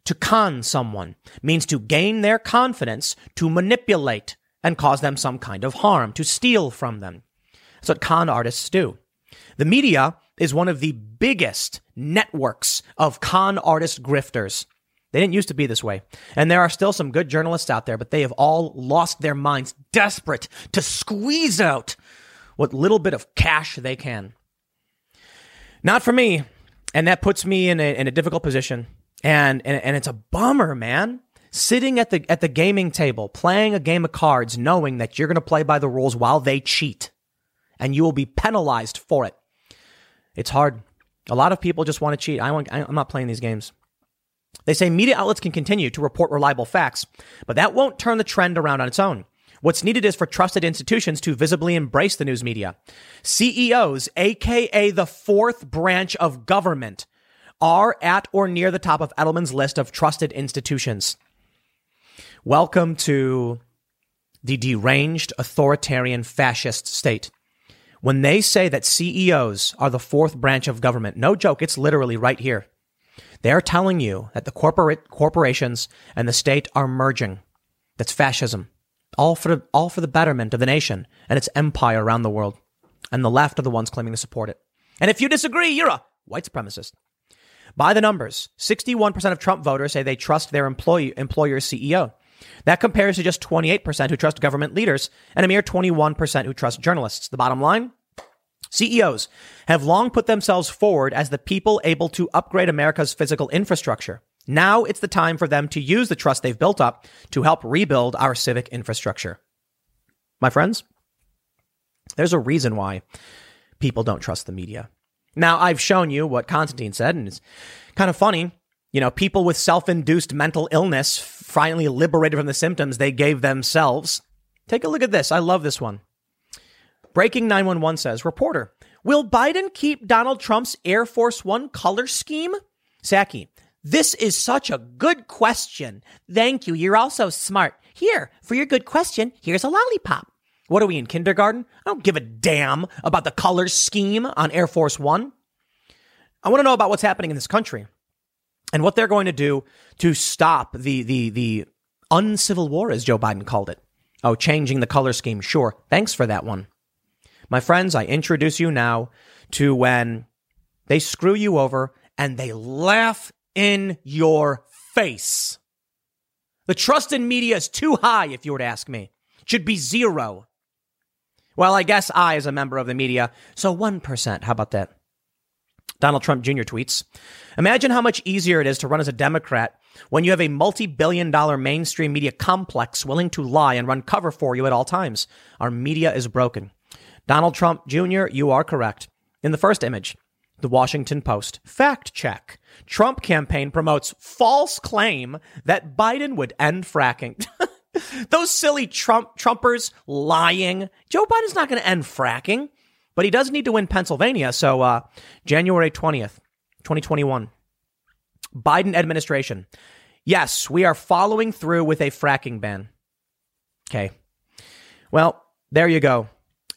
To con someone means to gain their confidence, to manipulate, and cause them some kind of harm, to steal from them. That's what con artists do. The media is one of the biggest networks of con artist grifters. They didn't used to be this way. And there are still some good journalists out there, but they have all lost their minds, desperate to squeeze out what little bit of cash they can. Not for me. And that puts me in a, in a difficult position. And, and, and it's a bummer, man sitting at the at the gaming table playing a game of cards knowing that you're going to play by the rules while they cheat and you will be penalized for it it's hard a lot of people just want to cheat i want i'm not playing these games they say media outlets can continue to report reliable facts but that won't turn the trend around on its own What's needed is for trusted institutions to visibly embrace the news media. CEOs, aka the fourth branch of government, are at or near the top of Edelman's list of trusted institutions. Welcome to the deranged authoritarian fascist state. When they say that CEOs are the fourth branch of government, no joke, it's literally right here. They're telling you that the corporate corporations and the state are merging. That's fascism. all for the, all for the betterment of the nation and its empire around the world. And the left are the ones claiming to support it. And if you disagree, you're a white supremacist. By the numbers, 61% of Trump voters say they trust their employee, employer's CEO. That compares to just 28% who trust government leaders and a mere 21% who trust journalists. The bottom line? CEOs have long put themselves forward as the people able to upgrade America's physical infrastructure. Now it's the time for them to use the trust they've built up to help rebuild our civic infrastructure. My friends, there's a reason why people don't trust the media. Now, I've shown you what Konstantin said, and it's kind of funny. You know, people with self induced mental illness finally liberated from the symptoms they gave themselves. Take a look at this. I love this one. Breaking 911 says Reporter, will Biden keep Donald Trump's Air Force One color scheme? Psaki, this is such a good question. Thank you. You're also smart. Here, for your good question, here's a lollipop. What are we in kindergarten? I don't give a damn about the color scheme on Air Force One. I want to know about what's happening in this country and what they're going to do to stop the the the uncivil war, as Joe Biden called it. Oh, changing the color scheme. Sure. Thanks for that one. My friends, I introduce you now to when they screw you over and they laugh in your face. The trust in media is too high, if you were to ask me. It should be zero. Well, I guess I, as a member of the media, so 1%. How about that? Donald Trump Jr. tweets Imagine how much easier it is to run as a Democrat when you have a multi billion dollar mainstream media complex willing to lie and run cover for you at all times. Our media is broken. Donald Trump Jr., you are correct. In the first image, the Washington Post. Fact check. Trump campaign promotes false claim that Biden would end fracking. Those silly Trump Trumpers lying. Joe Biden's not going to end fracking, but he does need to win Pennsylvania. So, uh, January 20th, 2021. Biden administration. Yes, we are following through with a fracking ban. Okay. Well, there you go.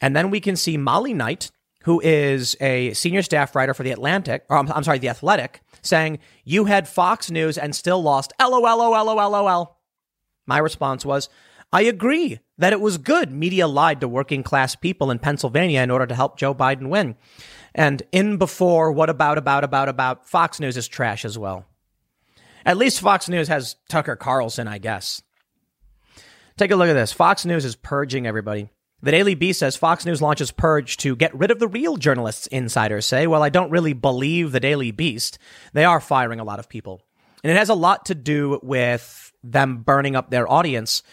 And then we can see Molly Knight, who is a senior staff writer for The Atlantic, or I'm, I'm sorry, The Athletic, saying, You had Fox News and still lost. LOL, LOL, LOL. My response was, I agree that it was good media lied to working class people in Pennsylvania in order to help Joe Biden win. And in before, what about, about, about, about, Fox News is trash as well. At least Fox News has Tucker Carlson, I guess. Take a look at this. Fox News is purging everybody. The Daily Beast says Fox News launches purge to get rid of the real journalists, insiders say. Well, I don't really believe the Daily Beast. They are firing a lot of people. And it has a lot to do with them burning up their audience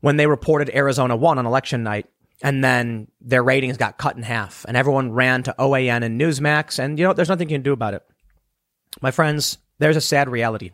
when they reported Arizona won on election night. And then their ratings got cut in half, and everyone ran to OAN and Newsmax. And you know, there's nothing you can do about it. My friends, there's a sad reality.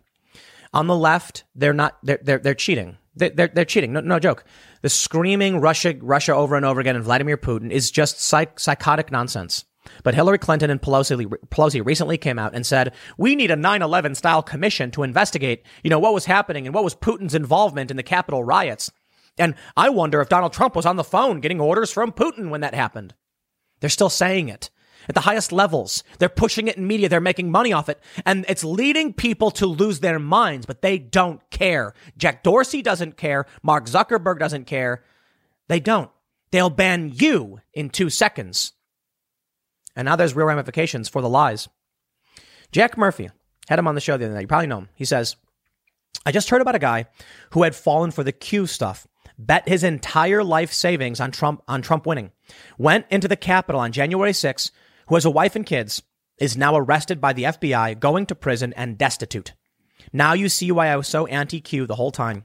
On the left, they're not, they're, they're, they're cheating. They're, they're, they're cheating. No, no joke. The screaming Russia, Russia over and over again and Vladimir Putin is just psych, psychotic nonsense. But Hillary Clinton and Pelosi, Pelosi recently came out and said, we need a 9-11 style commission to investigate, you know, what was happening and what was Putin's involvement in the Capitol riots. And I wonder if Donald Trump was on the phone getting orders from Putin when that happened. They're still saying it at the highest levels. They're pushing it in media. They're making money off it. And it's leading people to lose their minds, but they don't care. Jack Dorsey doesn't care. Mark Zuckerberg doesn't care. They don't. They'll ban you in two seconds. And now there's real ramifications for the lies. Jack Murphy had him on the show the other night. You probably know him. He says, I just heard about a guy who had fallen for the Q stuff, bet his entire life savings on Trump on Trump winning, went into the Capitol on January 6, who has a wife and kids, is now arrested by the FBI, going to prison and destitute. Now you see why I was so anti Q the whole time.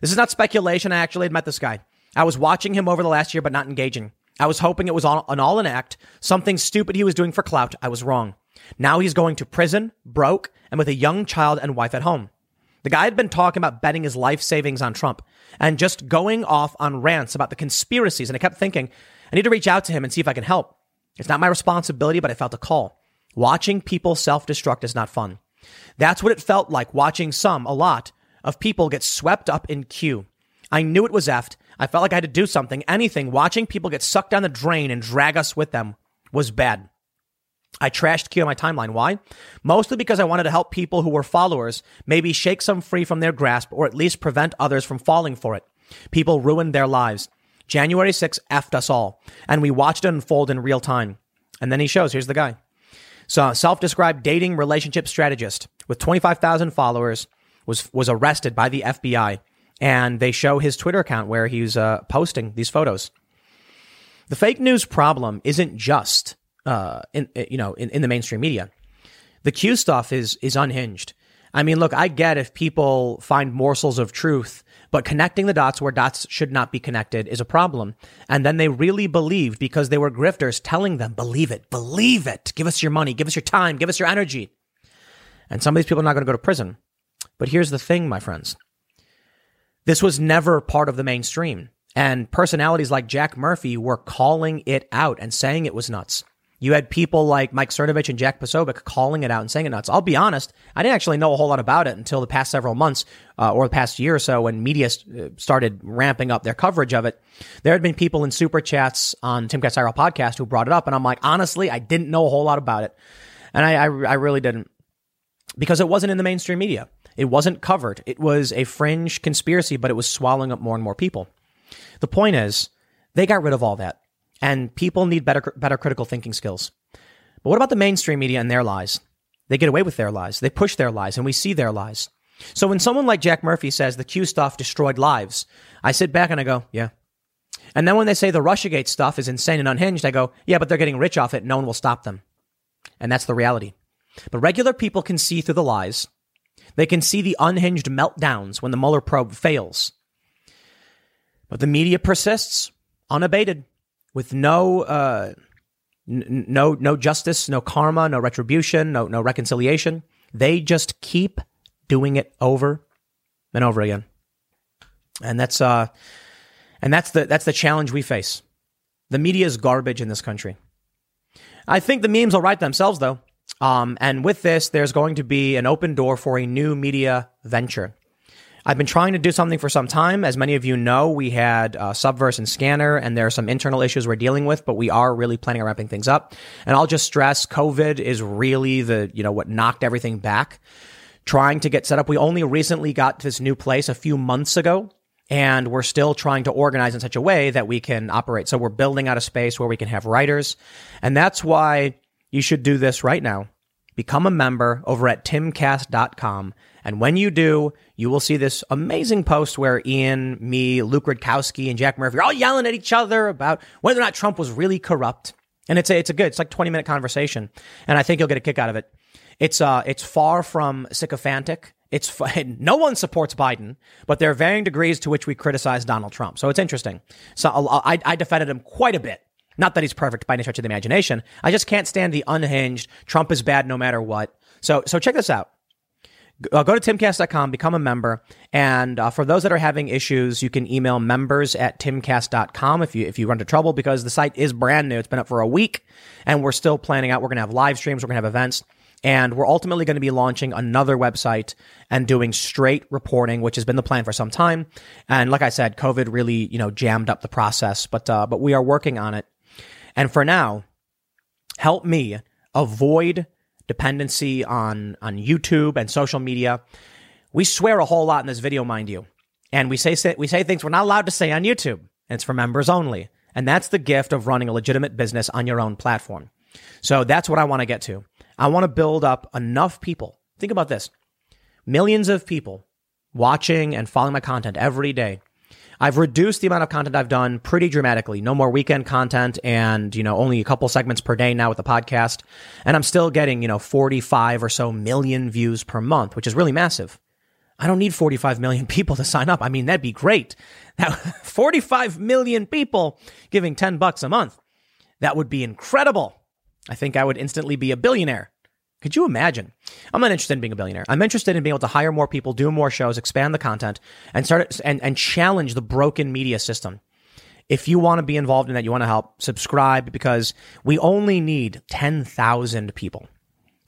This is not speculation. I actually had met this guy. I was watching him over the last year, but not engaging. I was hoping it was all, an all in act, something stupid he was doing for clout. I was wrong. Now he's going to prison, broke, and with a young child and wife at home. The guy had been talking about betting his life savings on Trump and just going off on rants about the conspiracies. And I kept thinking, I need to reach out to him and see if I can help. It's not my responsibility, but I felt a call. Watching people self destruct is not fun. That's what it felt like watching some, a lot, of people get swept up in Q. I knew it was effed. I felt like I had to do something, anything. Watching people get sucked down the drain and drag us with them was bad. I trashed Q on my timeline. Why? Mostly because I wanted to help people who were followers maybe shake some free from their grasp or at least prevent others from falling for it. People ruined their lives. January 6th effed us all. And we watched it unfold in real time. And then he shows, here's the guy. So self-described dating relationship strategist with 25,000 followers was, was arrested by the FBI. And they show his Twitter account where he's uh, posting these photos. The fake news problem isn't just, uh, in, you know, in, in the mainstream media. The Q stuff is, is unhinged. I mean, look, I get if people find morsels of truth, but connecting the dots where dots should not be connected is a problem. And then they really believed because they were grifters telling them, believe it, believe it, give us your money, give us your time, give us your energy. And some of these people are not going to go to prison. But here's the thing, my friends. This was never part of the mainstream. And personalities like Jack Murphy were calling it out and saying it was nuts. You had people like Mike Cernovich and Jack Posobiec calling it out and saying it nuts. I'll be honest, I didn't actually know a whole lot about it until the past several months uh, or the past year or so when media uh, started ramping up their coverage of it. There had been people in super chats on Tim IRL podcast who brought it up, and I'm like, honestly, I didn't know a whole lot about it, and I, I, I really didn't because it wasn't in the mainstream media. It wasn't covered. It was a fringe conspiracy, but it was swallowing up more and more people. The point is, they got rid of all that. And people need better, better critical thinking skills. But what about the mainstream media and their lies? They get away with their lies. They push their lies and we see their lies. So when someone like Jack Murphy says the Q stuff destroyed lives, I sit back and I go, yeah. And then when they say the Russiagate stuff is insane and unhinged, I go, yeah, but they're getting rich off it. No one will stop them. And that's the reality. But regular people can see through the lies. They can see the unhinged meltdowns when the Mueller probe fails. But the media persists unabated with no uh, n- no no justice, no karma, no retribution, no no reconciliation. They just keep doing it over and over again. And that's uh and that's the that's the challenge we face. The media is garbage in this country. I think the memes will write themselves though. Um, and with this, there's going to be an open door for a new media venture. I've been trying to do something for some time. As many of you know, we had uh, Subverse and Scanner, and there are some internal issues we're dealing with, but we are really planning on wrapping things up. And I'll just stress COVID is really the, you know, what knocked everything back. Trying to get set up. We only recently got this new place a few months ago, and we're still trying to organize in such a way that we can operate. So we're building out a space where we can have writers. And that's why you should do this right now. Become a member over at timcast.com and when you do, you will see this amazing post where Ian, me, Luke Rudkowski, and Jack Murphy are all yelling at each other about whether or not Trump was really corrupt. And it's a, it's a good, it's like 20 minute conversation. And I think you'll get a kick out of it. It's, uh, it's far from sycophantic. It's no one supports Biden, but there are varying degrees to which we criticize Donald Trump. So it's interesting. So I, I defended him quite a bit. Not that he's perfect by any stretch of the imagination. I just can't stand the unhinged. Trump is bad no matter what. So, so check this out uh, go to timcast.com, become a member. And uh, for those that are having issues, you can email members at timcast.com if you, if you run into trouble because the site is brand new. It's been up for a week and we're still planning out. We're going to have live streams. We're going to have events. And we're ultimately going to be launching another website and doing straight reporting, which has been the plan for some time. And like I said, COVID really, you know, jammed up the process, but, uh, but we are working on it. And for now, help me avoid dependency on, on YouTube and social media. We swear a whole lot in this video, mind you. And we say, we say things we're not allowed to say on YouTube. And it's for members only. And that's the gift of running a legitimate business on your own platform. So that's what I want to get to. I want to build up enough people. Think about this. Millions of people watching and following my content every day I've reduced the amount of content I've done pretty dramatically. No more weekend content and, you know, only a couple segments per day now with the podcast. And I'm still getting, you know, 45 or so million views per month, which is really massive. I don't need 45 million people to sign up. I mean, that'd be great. Now, 45 million people giving 10 bucks a month. That would be incredible. I think I would instantly be a billionaire. Could you imagine? I'm not interested in being a billionaire. I'm interested in being able to hire more people, do more shows, expand the content, and start and, and challenge the broken media system. If you want to be involved in that, you want to help, subscribe because we only need 10,000 people.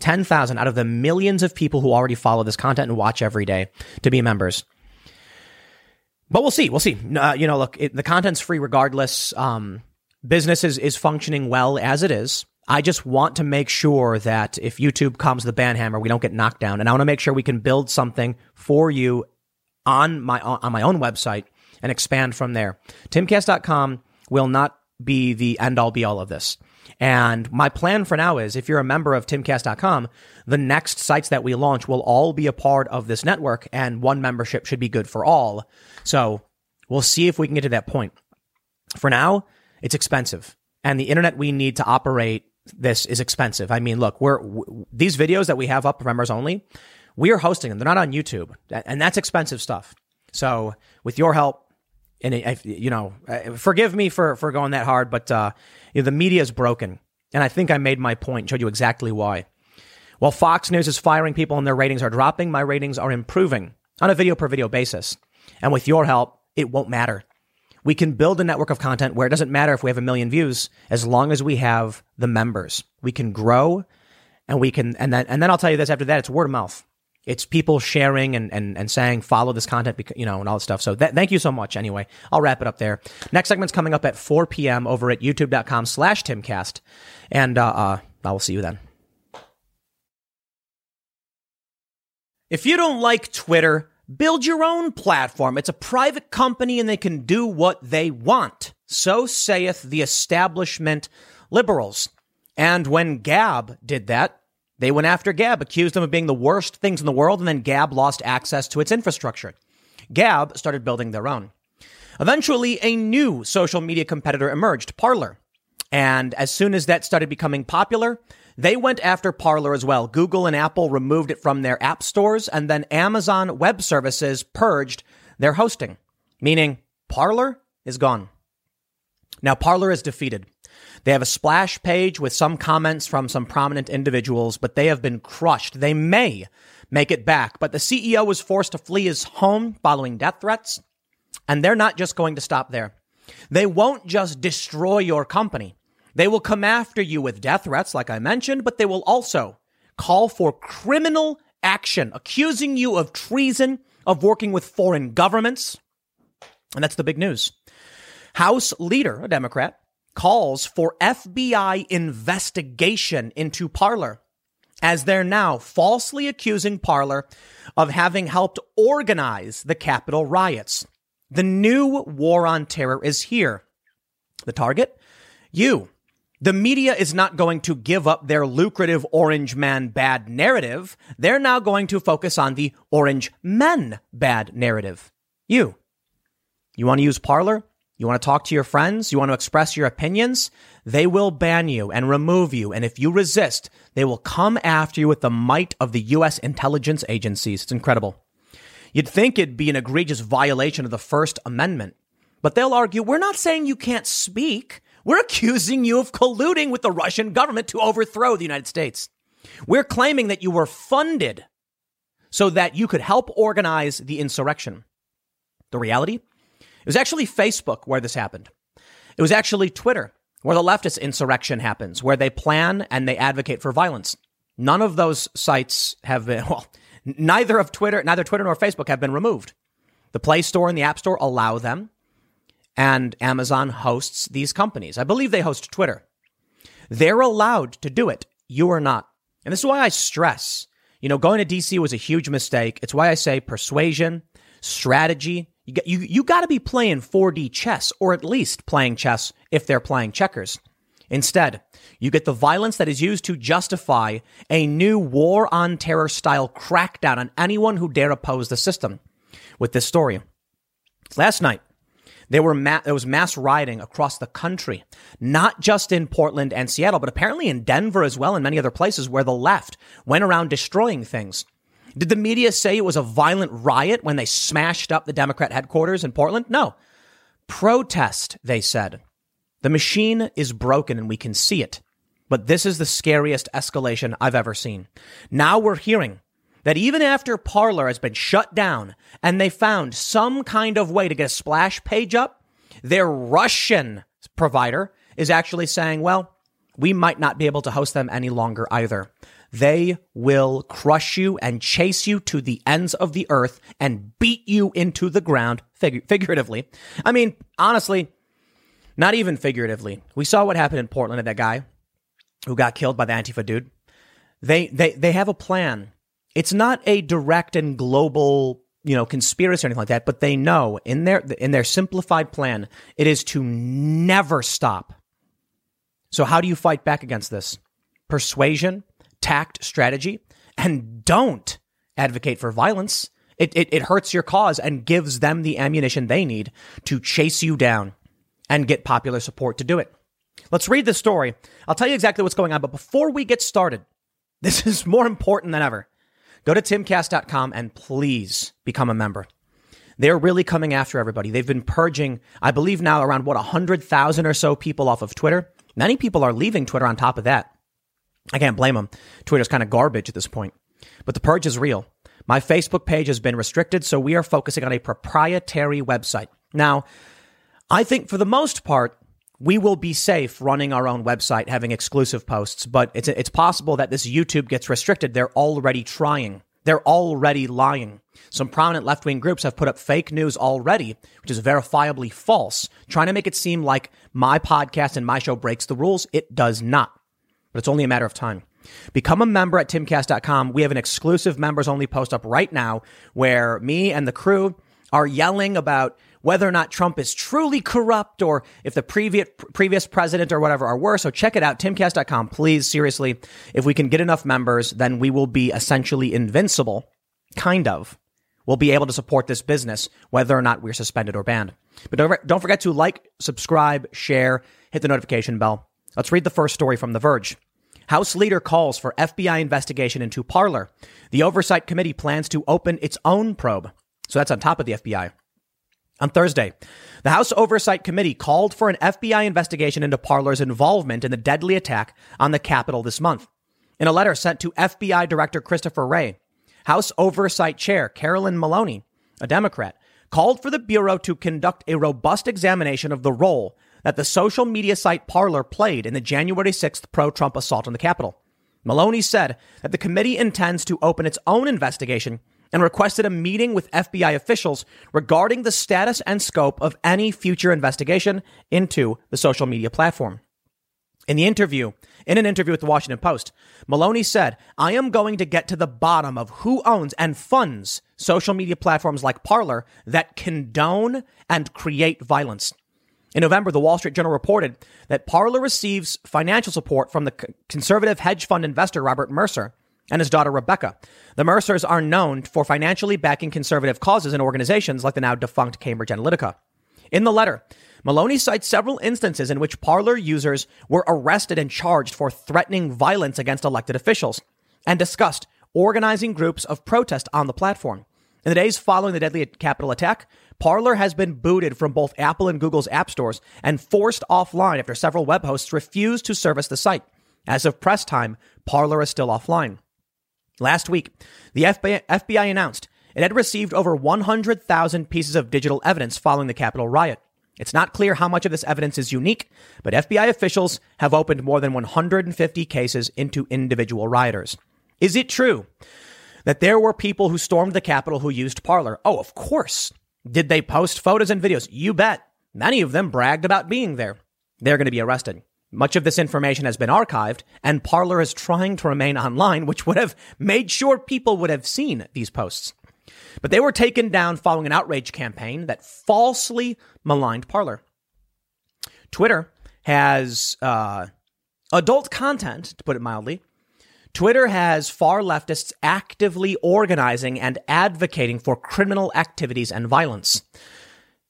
10,000 out of the millions of people who already follow this content and watch every day to be members. But we'll see. We'll see. Uh, you know, look, it, the content's free regardless. Um, business is, is functioning well as it is. I just want to make sure that if YouTube comes the banhammer, we don't get knocked down. And I want to make sure we can build something for you on my on my own website and expand from there. Timcast.com will not be the end all be all of this. And my plan for now is if you're a member of timcast.com, the next sites that we launch will all be a part of this network and one membership should be good for all. So we'll see if we can get to that point. For now, it's expensive and the internet we need to operate this is expensive. I mean, look, we're w- these videos that we have up for members only, we are hosting them. They're not on YouTube and that's expensive stuff. So with your help, and it, you know, forgive me for for going that hard, but uh, you know, the media is broken, and I think I made my point, showed you exactly why. While Fox News is firing people and their ratings are dropping, my ratings are improving on a video per video basis, and with your help, it won't matter. We can build a network of content where it doesn't matter if we have a million views, as long as we have the members. We can grow, and we can, and then and then I'll tell you this after that, it's word of mouth. It's people sharing and, and, and saying, follow this content, you know, and all this stuff. So th- thank you so much. Anyway, I'll wrap it up there. Next segment's coming up at 4 p.m. over at youtube.com slash timcast. And, uh, uh, I will see you then. If you don't like Twitter, build your own platform. It's a private company and they can do what they want. So saith the establishment liberals. And when Gab did that, they went after Gab, accused him of being the worst things in the world, and then Gab lost access to its infrastructure. Gab started building their own. Eventually, a new social media competitor emerged, Parler. And as soon as that started becoming popular, they went after Parler as well. Google and Apple removed it from their app stores, and then Amazon Web Services purged their hosting, meaning Parler is gone. Now, Parler is defeated. They have a splash page with some comments from some prominent individuals, but they have been crushed. They may make it back, but the CEO was forced to flee his home following death threats. And they're not just going to stop there. They won't just destroy your company. They will come after you with death threats, like I mentioned, but they will also call for criminal action, accusing you of treason, of working with foreign governments. And that's the big news. House leader, a Democrat, calls for FBI investigation into Parler as they're now falsely accusing Parler of having helped organize the Capitol riots. The new war on terror is here. The target? You. The media is not going to give up their lucrative Orange Man bad narrative. They're now going to focus on the Orange Men bad narrative. You. You want to use Parler? You want to talk to your friends? You want to express your opinions? They will ban you and remove you. And if you resist, they will come after you with the might of the U.S. intelligence agencies. It's incredible. You'd think it'd be an egregious violation of the First Amendment, but they'll argue, we're not saying you can't speak. We're accusing you of colluding with the Russian government to overthrow the United States. We're claiming that you were funded so that you could help organize the insurrection. The reality? It was actually Facebook where this happened. It was actually Twitter where the leftist insurrection happens, where they plan and they advocate for violence. None of those sites have been, well, neither of Twitter, neither Twitter nor Facebook have been removed. The Play Store and the App Store allow them, and Amazon hosts these companies. I believe they host Twitter. They're allowed to do it. You are not. And this is why I stress, you know, going to DC was a huge mistake. It's why I say persuasion, strategy, you got, you, you got to be playing 4D chess, or at least playing chess if they're playing checkers. Instead, you get the violence that is used to justify a new war on terror style crackdown on anyone who dare oppose the system. With this story, last night, there were ma- there was mass rioting across the country, not just in Portland and Seattle, but apparently in Denver as well and many other places where the left went around destroying things. Did the media say it was a violent riot when they smashed up the Democrat headquarters in Portland? No. Protest, they said. The machine is broken and we can see it. But this is the scariest escalation I've ever seen. Now we're hearing that even after Parler has been shut down and they found some kind of way to get a splash page up, their Russian provider is actually saying, well, we might not be able to host them any longer either. They will crush you and chase you to the ends of the earth and beat you into the ground, fig- figuratively. I mean, honestly, not even figuratively. We saw what happened in Portland to that guy who got killed by the Antifa dude. They, they, they have a plan. It's not a direct and global you know, conspiracy or anything like that, but they know in their in their simplified plan, it is to never stop. So how do you fight back against this? Persuasion, tact, strategy, and don't advocate for violence. It, it, it hurts your cause and gives them the ammunition they need to chase you down and get popular support to do it. Let's read the story. I'll tell you exactly what's going on, but before we get started, this is more important than ever. Go to timcast.com and please become a member. They're really coming after everybody. They've been purging, I believe now around what, 100,000 or so people off of Twitter. Many people are leaving Twitter on top of that. I can't blame them. Twitter's kind of garbage at this point. But the purge is real. My Facebook page has been restricted, so we are focusing on a proprietary website. Now, I think for the most part, we will be safe running our own website, having exclusive posts, but it's, it's possible that this YouTube gets restricted. They're already trying. They're already lying. Some prominent left wing groups have put up fake news already, which is verifiably false, trying to make it seem like my podcast and my show breaks the rules. It does not, but it's only a matter of time. Become a member at timcast.com. We have an exclusive members only post up right now where me and the crew are yelling about whether or not Trump is truly corrupt or if the previous previous president or whatever are worse. So check it out, timcast.com. Please, seriously, if we can get enough members, then we will be essentially invincible. Kind of. We'll be able to support this business, whether or not we're suspended or banned. But don't, forget to like, subscribe, share, hit the notification bell. Let's read the first story from The Verge. House leader calls for FBI investigation into Parler. The Oversight Committee plans to open its own probe. So that's on top of the FBI. On Thursday, the House Oversight Committee called for an FBI investigation into Parler's involvement in the deadly attack on the Capitol this month. In a letter sent to FBI Director Christopher Wray, House Oversight Chair Carolyn Maloney, a Democrat, called for the Bureau to conduct a robust examination of the role that the social media site Parler played in the January 6th pro Trump assault on the Capitol. Maloney said that the committee intends to open its own investigation and requested a meeting with FBI officials regarding the status and scope of any future investigation into the social media platform. In the interview, in an interview with the Washington Post, Maloney said, I am going to get to the bottom of who owns and funds social media platforms like Parler that condone and create violence. In November, the Wall Street Journal reported that Parler receives financial support from the conservative hedge fund investor Robert Mercer and his daughter Rebecca. The Mercers are known for financially backing conservative causes and organizations like the now defunct Cambridge Analytica. In the letter, Maloney cites several instances in which Parler users were arrested and charged for threatening violence against elected officials and discussed organizing groups of protest on the platform. In the days following the deadly Capitol attack, Parler has been booted from both Apple and Google's app stores and forced offline after several web hosts refused to service the site. As of press time, Parler is still offline. Last week, the FBI, announced it had received over 100,000 pieces of digital evidence following the Capitol riot. It's not clear how much of this evidence is unique, but FBI officials have opened more than 150 cases into individual rioters. Is it true that there were people who stormed the Capitol who used Parler? Oh, of course. Did they post photos and videos? You bet. Many of them bragged about being there. They're going to be arrested. Much of this information has been archived, and Parler is trying to remain online, which would have made sure people would have seen these posts. But they were taken down following an outrage campaign that falsely maligned Parler. Twitter has uh, adult content, to put it mildly. Twitter has far leftists actively organizing and advocating for criminal activities and violence.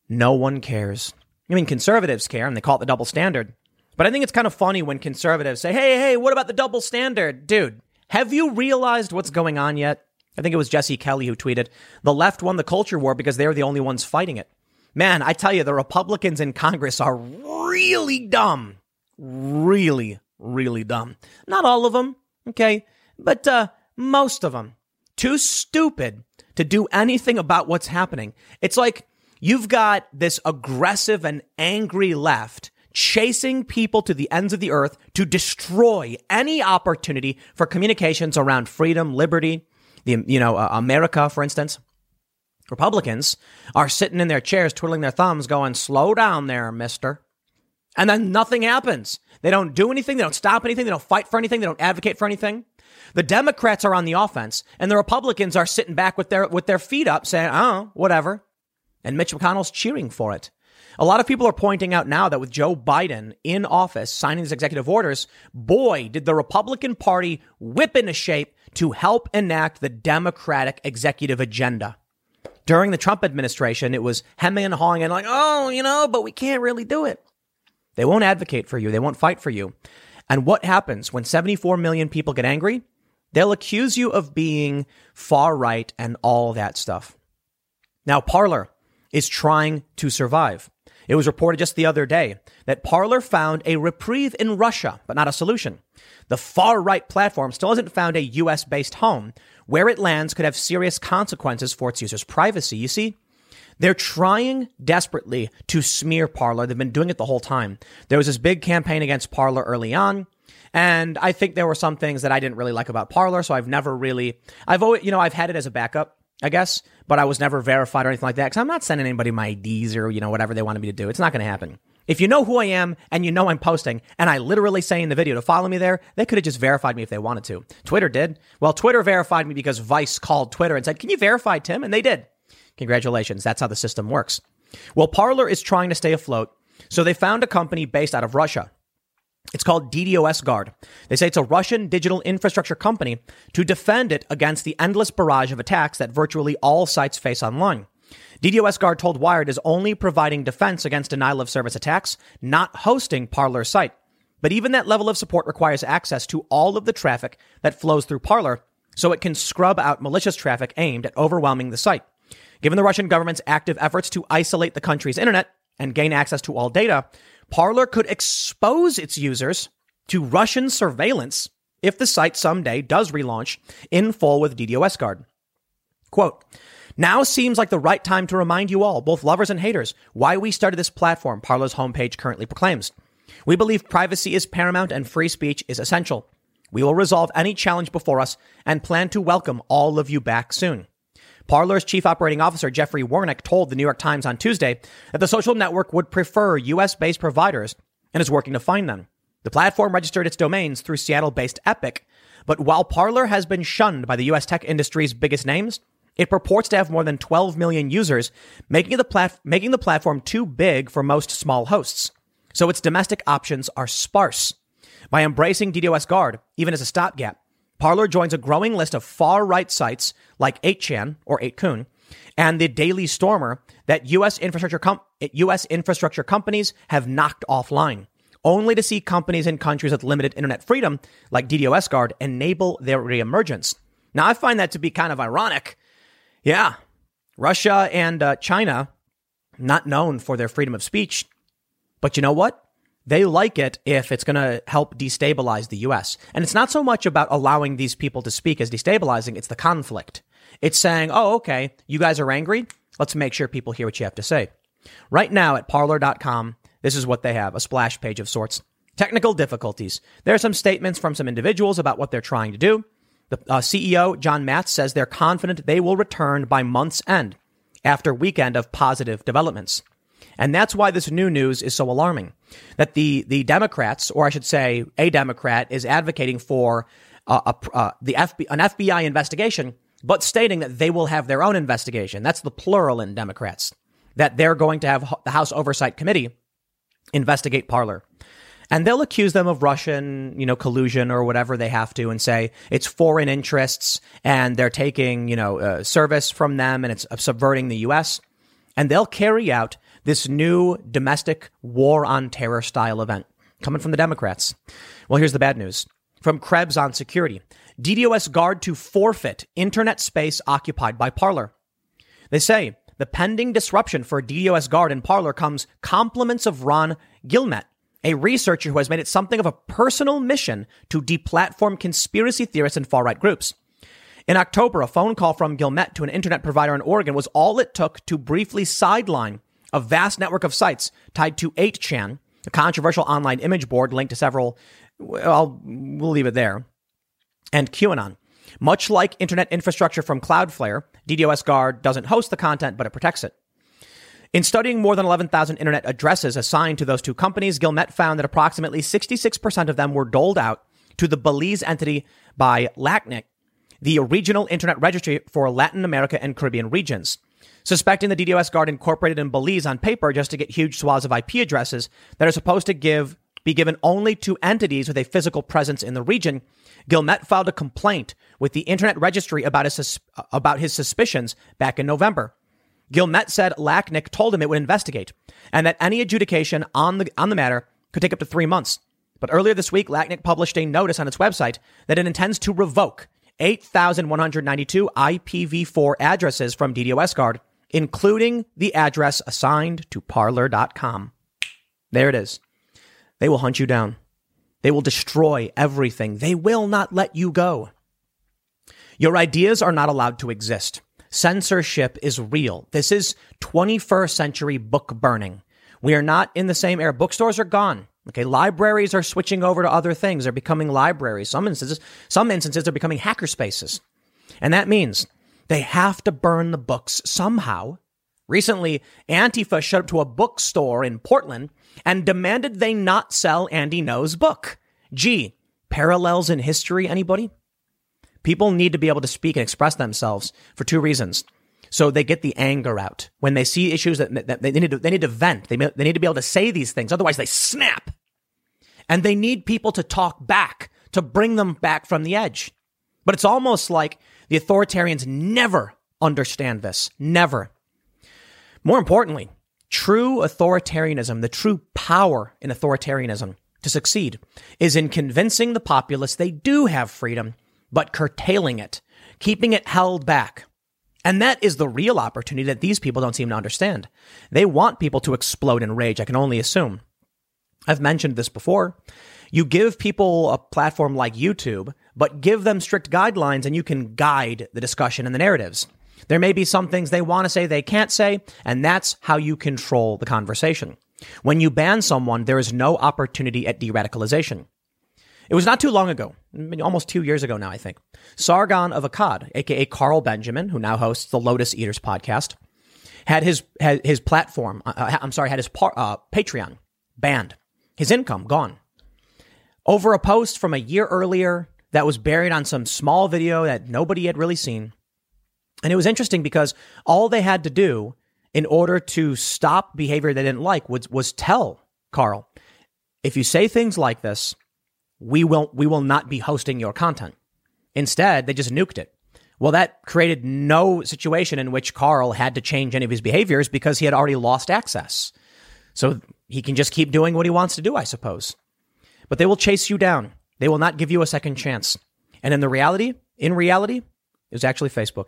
No one cares. I mean, conservatives care, and they call it the double standard. But I think it's kind of funny when conservatives say, hey, hey, what about the double standard? Dude, have you realized what's going on yet? I think it was Jesse Kelly who tweeted, the left won the culture war because they're the only ones fighting it. Man, I tell you, the Republicans in Congress are really dumb. Really, really dumb. Not all of them, okay? But uh, most of them. Too stupid to do anything about what's happening. It's like you've got this aggressive and angry left chasing people to the ends of the earth to destroy any opportunity for communications around freedom, liberty, the, you know, uh, America, for instance. Republicans are sitting in their chairs, twiddling their thumbs, going, slow down there, mister. And then nothing happens. They don't do anything. They don't stop anything. They don't fight for anything. They don't advocate for anything. The Democrats are on the offense and the Republicans are sitting back with their, with their feet up saying, oh, whatever. And Mitch McConnell's cheering for it. A lot of people are pointing out now that with Joe Biden in office signing these executive orders, boy, did the Republican Party whip into shape to help enact the Democratic executive agenda. During the Trump administration, it was hemming and hawing and like, oh, you know, but we can't really do it. They won't advocate for you. They won't fight for you. And what happens when 74 million people get angry? They'll accuse you of being far right and all that stuff. Now, Parler is trying to survive. It was reported just the other day that Parler found a reprieve in Russia, but not a solution. The far right platform still hasn't found a US based home. Where it lands could have serious consequences for its users' privacy. You see, they're trying desperately to smear Parler. They've been doing it the whole time. There was this big campaign against Parler early on. And I think there were some things that I didn't really like about Parler. So I've never really, I've always, you know, I've had it as a backup, I guess, but I was never verified or anything like that. Cause I'm not sending anybody my IDs or, you know, whatever they wanted me to do. It's not going to happen. If you know who I am and you know I'm posting and I literally say in the video to follow me there, they could have just verified me if they wanted to. Twitter did. Well, Twitter verified me because Vice called Twitter and said, can you verify Tim? And they did. Congratulations. That's how the system works. Well, Parler is trying to stay afloat. So they found a company based out of Russia. It's called DDoS Guard. They say it's a Russian digital infrastructure company to defend it against the endless barrage of attacks that virtually all sites face online. DDoS Guard told Wired is only providing defense against denial of service attacks, not hosting Parler's site. But even that level of support requires access to all of the traffic that flows through Parler so it can scrub out malicious traffic aimed at overwhelming the site. Given the Russian government's active efforts to isolate the country's internet and gain access to all data, Parler could expose its users to Russian surveillance if the site someday does relaunch in full with DDoS Guard. Quote, now seems like the right time to remind you all, both lovers and haters, why we started this platform, Parler's homepage currently proclaims. We believe privacy is paramount and free speech is essential. We will resolve any challenge before us and plan to welcome all of you back soon. Parler's chief operating officer, Jeffrey Warnick, told the New York Times on Tuesday that the social network would prefer US based providers and is working to find them. The platform registered its domains through Seattle based Epik, but while Parler has been shunned by the US tech industry's biggest names, it purports to have more than 12 million users, making the, plat- making the platform too big for most small hosts. So its domestic options are sparse. By embracing DDoS Guard, even as a stopgap, Parler joins a growing list of far right sites like 8chan or 8kun and the Daily Stormer that U.S. infrastructure com- U.S. infrastructure companies have knocked offline, only to see companies in countries with limited internet freedom like DDoS Guard enable their reemergence. Now, I find that to be kind of ironic yeah. Russia and uh, China, not known for their freedom of speech. But you know what? They like it if it's going to help destabilize the US. And it's not so much about allowing these people to speak as destabilizing, it's the conflict. It's saying, oh, okay, you guys are angry. Let's make sure people hear what you have to say. Right now at parler.com, this is what they have a splash page of sorts. Technical difficulties. There are some statements from some individuals about what they're trying to do. The uh, CEO, John Matze, says they're confident they will return by month's end after weekend of positive developments. And that's why this new news is so alarming. That the, the Democrats, or I should say a Democrat, is advocating for uh, a, uh, the FBI, an FBI investigation, but stating that they will have their own investigation. That's the plural in Democrats. That they're going to have the House Oversight Committee investigate Parler and they'll accuse them of Russian, you know, collusion or whatever they have to and say it's foreign interests and they're taking, you know, uh, service from them and it's subverting the U.S. And they'll carry out this new domestic war on terror style event coming from the Democrats. Well, here's the bad news from Krebs on security. DDoS guard to forfeit internet space occupied by Parler. They say the pending disruption for DDoS guard in Parler comes compliments of Ron Guillemette, a researcher who has made it something of a personal mission to deplatform conspiracy theorists and far right groups. In October, a phone call from Guillemette to an internet provider in Oregon was all it took to briefly sideline a vast network of sites tied to 8chan, a controversial online image board linked to several, well, we'll leave it there, and QAnon. Much like internet infrastructure from Cloudflare, DDoS Guard doesn't host the content, but it protects it. In studying more than 11,000 internet addresses assigned to those two companies, Guillemette found that approximately 66% of them were doled out to the Belize entity by LACNIC, the regional internet registry for Latin America and Caribbean regions. Suspecting the DDoS guard incorporated in Belize on paper just to get huge swaths of IP addresses that are supposed to give be given only to entities with a physical presence in the region, Guillemette filed a complaint with the Internet Registry about his, about his suspicions back in November. Guillemette said LACNIC told him it would investigate and that any adjudication on the, on the matter could take up to three months. But earlier this week, LACNIC published a notice on its website that it intends to revoke 8,192 IPv4 addresses from DDoS Guard, including the address assigned to Parler.com. There it is. They will hunt you down. They will destroy everything. They will not let you go. Your ideas are not allowed to exist. Censorship is real. This is 21st century book burning. We are not in the same era. Bookstores are gone. Okay, libraries are switching over to other things. They're becoming libraries. Some instances, some instances are becoming hacker spaces. And that means they have to burn the books somehow. Recently, Antifa showed up to a bookstore in Portland and demanded they not sell Andy Ngo's book. Gee, parallels in history, anybody? People need to be able to speak and express themselves for two reasons. So they get the anger out. When they see issues that, that they, need to, they need to vent, they, they need to be able to say these things. Otherwise, they snap. And they need people to talk back to bring them back from the edge. But it's almost like the authoritarians never understand this. Never. More importantly, true authoritarianism, the true power in authoritarianism to succeed is in convincing the populace they do have freedom, but curtailing it, keeping it held back. And that is the real opportunity that these people don't seem to understand. They want people to explode in rage, I can only assume. I've mentioned this before. You give people a platform like YouTube, but give them strict guidelines and you can guide the discussion and the narratives. There may be some things they want to say they can't say, and that's how you control the conversation. When you ban someone, there is no opportunity at de-radicalization. It was not too long ago, almost two years ago now, I think. Sargon of Akkad, aka Carl Benjamin, who now hosts the Lotus Eaters podcast, had his had his platform. Uh I'm sorry, had his par, uh, Patreon banned, his income gone, over a post from a year earlier that was buried on some small video that nobody had really seen. And it was interesting because all they had to do in order to stop behavior they didn't like was, was tell Carl, if you say things like this, we will, we will not be hosting your content. Instead, they just nuked it. Well, that created no situation in which Carl had to change any of his behaviors because he had already lost access. So he can just keep doing what he wants to do, I suppose. But they will chase you down. They will not give you a second chance. And in the reality, in reality, it was actually Facebook.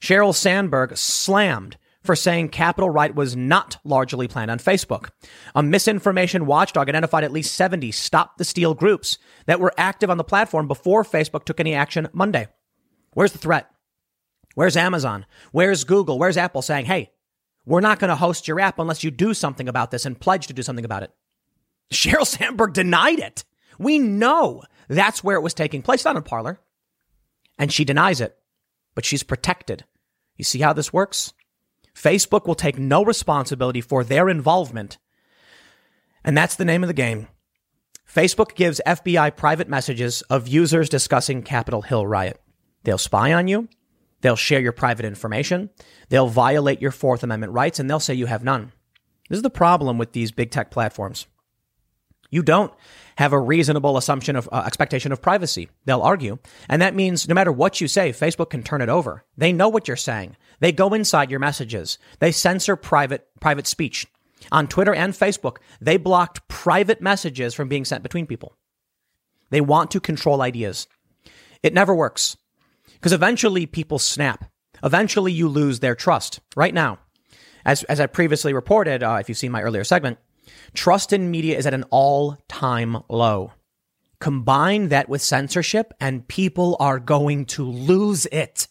Sheryl Sandberg slammed for saying Capitol Right was not largely planned on Facebook. A misinformation watchdog identified at least 70 Stop the Steal groups that were active on the platform before Facebook took any action Monday. Where's the threat? Where's Amazon? Where's Google? Where's Apple saying, hey, we're not going to host your app unless you do something about this and pledge to do something about it? Sheryl Sandberg denied it. We know that's where it was taking place, not in Parler. And she denies it, but she's protected you see how this works? Facebook will take no responsibility for their involvement. And that's the name of the game. Facebook gives FBI private messages of users discussing Capitol Hill riot. They'll spy on you. They'll share your private information. They'll violate your Fourth Amendment rights and they'll say you have none. This is the problem with these big tech platforms. You don't have a reasonable assumption of uh, expectation of privacy. They'll argue. And that means no matter what you say, Facebook can turn it over. They know what you're saying. They go inside your messages. They censor private, private speech. On Twitter and Facebook, they blocked private messages from being sent between people. They want to control ideas. It never works because eventually people snap. Eventually you lose their trust. Right now, as, as I previously reported, uh, if you've seen my earlier segment, Trust in media is at an all time low. Combine that with censorship and people are going to lose it.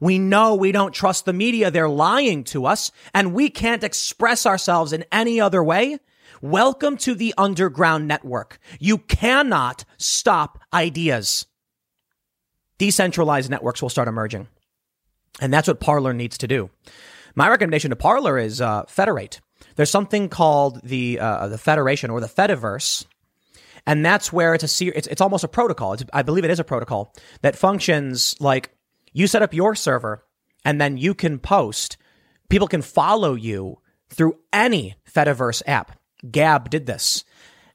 We know we don't trust the media. They're lying to us and we can't express ourselves in any other way. Welcome to the underground network. You cannot stop ideas. Decentralized networks will start emerging. And that's what Parler needs to do. My recommendation to Parler is uh, Federate. There's something called the uh, the Federation or the Fediverse, and that's where it's a ser- it's, it's almost a protocol. It's, I believe it is a protocol that functions like you set up your server, and then you can post. People can follow you through any Fediverse app. Gab did this,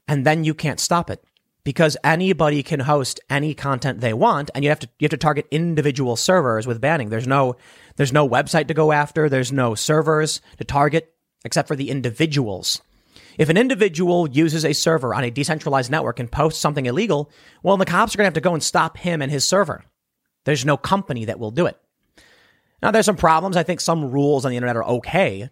and then you can't stop it because anybody can host any content they want and you have to you have to target individual servers with banning there's no there's no website to go after there's no servers to target except for the individuals. If an individual uses a server on a decentralized network and posts something illegal well the cops are going to have to go and stop him and his server. There's no company that will do it. Now there's some problems. I think some rules on the internet are okay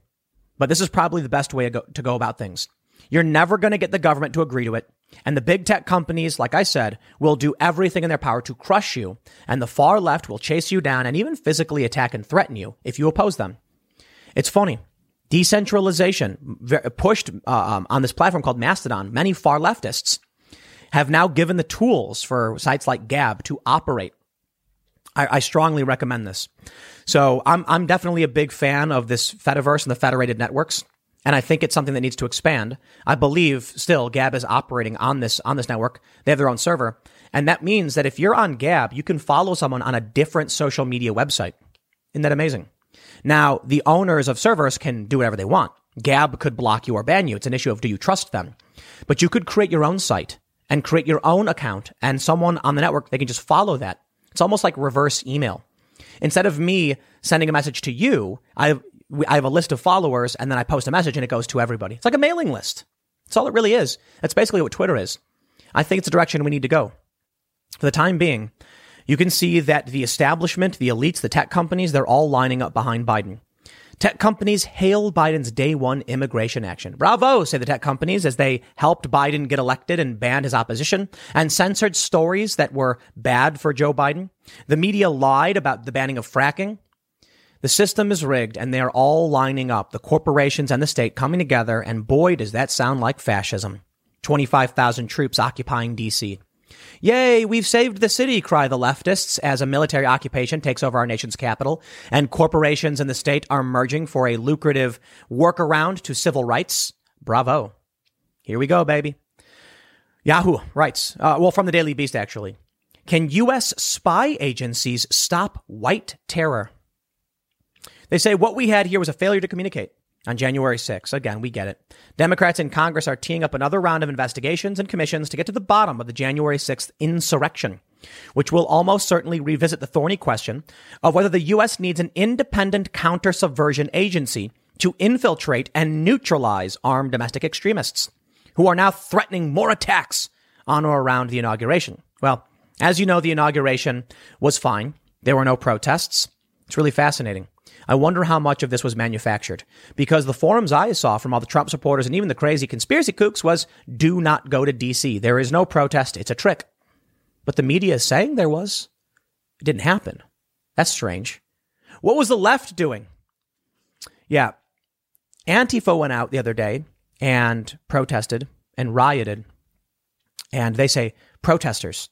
but this is probably the best way to go, to go about things. You're never going to get the government to agree to it and the big tech companies, like I said, will do everything in their power to crush you, and the far left will chase you down and even physically attack and threaten you if you oppose them. It's funny. Decentralization pushed uh, um, on this platform called Mastodon. Many far leftists have now given the tools for sites like Gab to operate. I, I strongly recommend this. So I'm I'm definitely a big fan of this Fediverse and the federated networks and I think it's something that needs to expand. I believe still Gab is operating on this on this network. They have their own server, and that means that if you're on Gab, you can follow someone on a different social media website. Isn't that amazing? Now, the owners of servers can do whatever they want. Gab could block you or ban you. It's an issue of do you trust them? But you could create your own site and create your own account, and someone on the network they can just follow that. It's almost like reverse email. Instead of me sending a message to you, I I have a list of followers and then I post a message and it goes to everybody. It's like a mailing list. That's all it really is. That's basically what Twitter is. I think it's the direction we need to go. For the time being, you can see that the establishment, the elites, the tech companies, they're all lining up behind Biden. Tech companies hail Biden's day one immigration action. Bravo, say the tech companies, as they helped Biden get elected and banned his opposition and censored stories that were bad for Joe Biden. The media lied about the banning of fracking. The system is rigged and they are all lining up, the corporations and the state coming together, and boy, does that sound like fascism. 25,000 troops occupying DC. Yay, we've saved the city, cry the leftists as a military occupation takes over our nation's capital and corporations and the state are merging for a lucrative workaround to civil rights. Bravo. Here we go, baby. Yahoo writes, uh, well, from the Daily Beast, actually. Can U.S. spy agencies stop white terror? They say what we had here was a failure to communicate. On January 6th, again, we get it. Democrats in Congress are teeing up another round of investigations and commissions to get to the bottom of the January 6th insurrection, which will almost certainly revisit the thorny question of whether the U.S. needs an independent counter subversion agency to infiltrate and neutralize armed domestic extremists who are now threatening more attacks on or around the inauguration. Well, as you know, the inauguration was fine. There were no protests. It's really fascinating. I wonder how much of this was manufactured because the forums I saw from all the Trump supporters and even the crazy conspiracy kooks was do not go to DC. There is no protest. It's a trick. But the media is saying there was. It didn't happen. That's strange. What was the left doing? Yeah. Antifa went out the other day and protested and rioted. And they say protesters.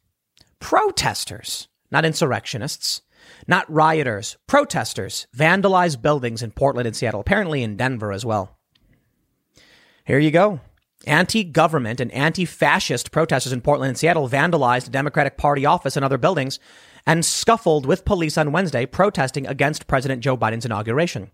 Protesters, not insurrectionists not rioters, protesters vandalized buildings in Portland and Seattle, apparently in Denver as well. Here you go. Anti government and anti fascist protesters in Portland and Seattle vandalized a Democratic Party office and other buildings and scuffled with police on Wednesday protesting against President Joe Biden's inauguration.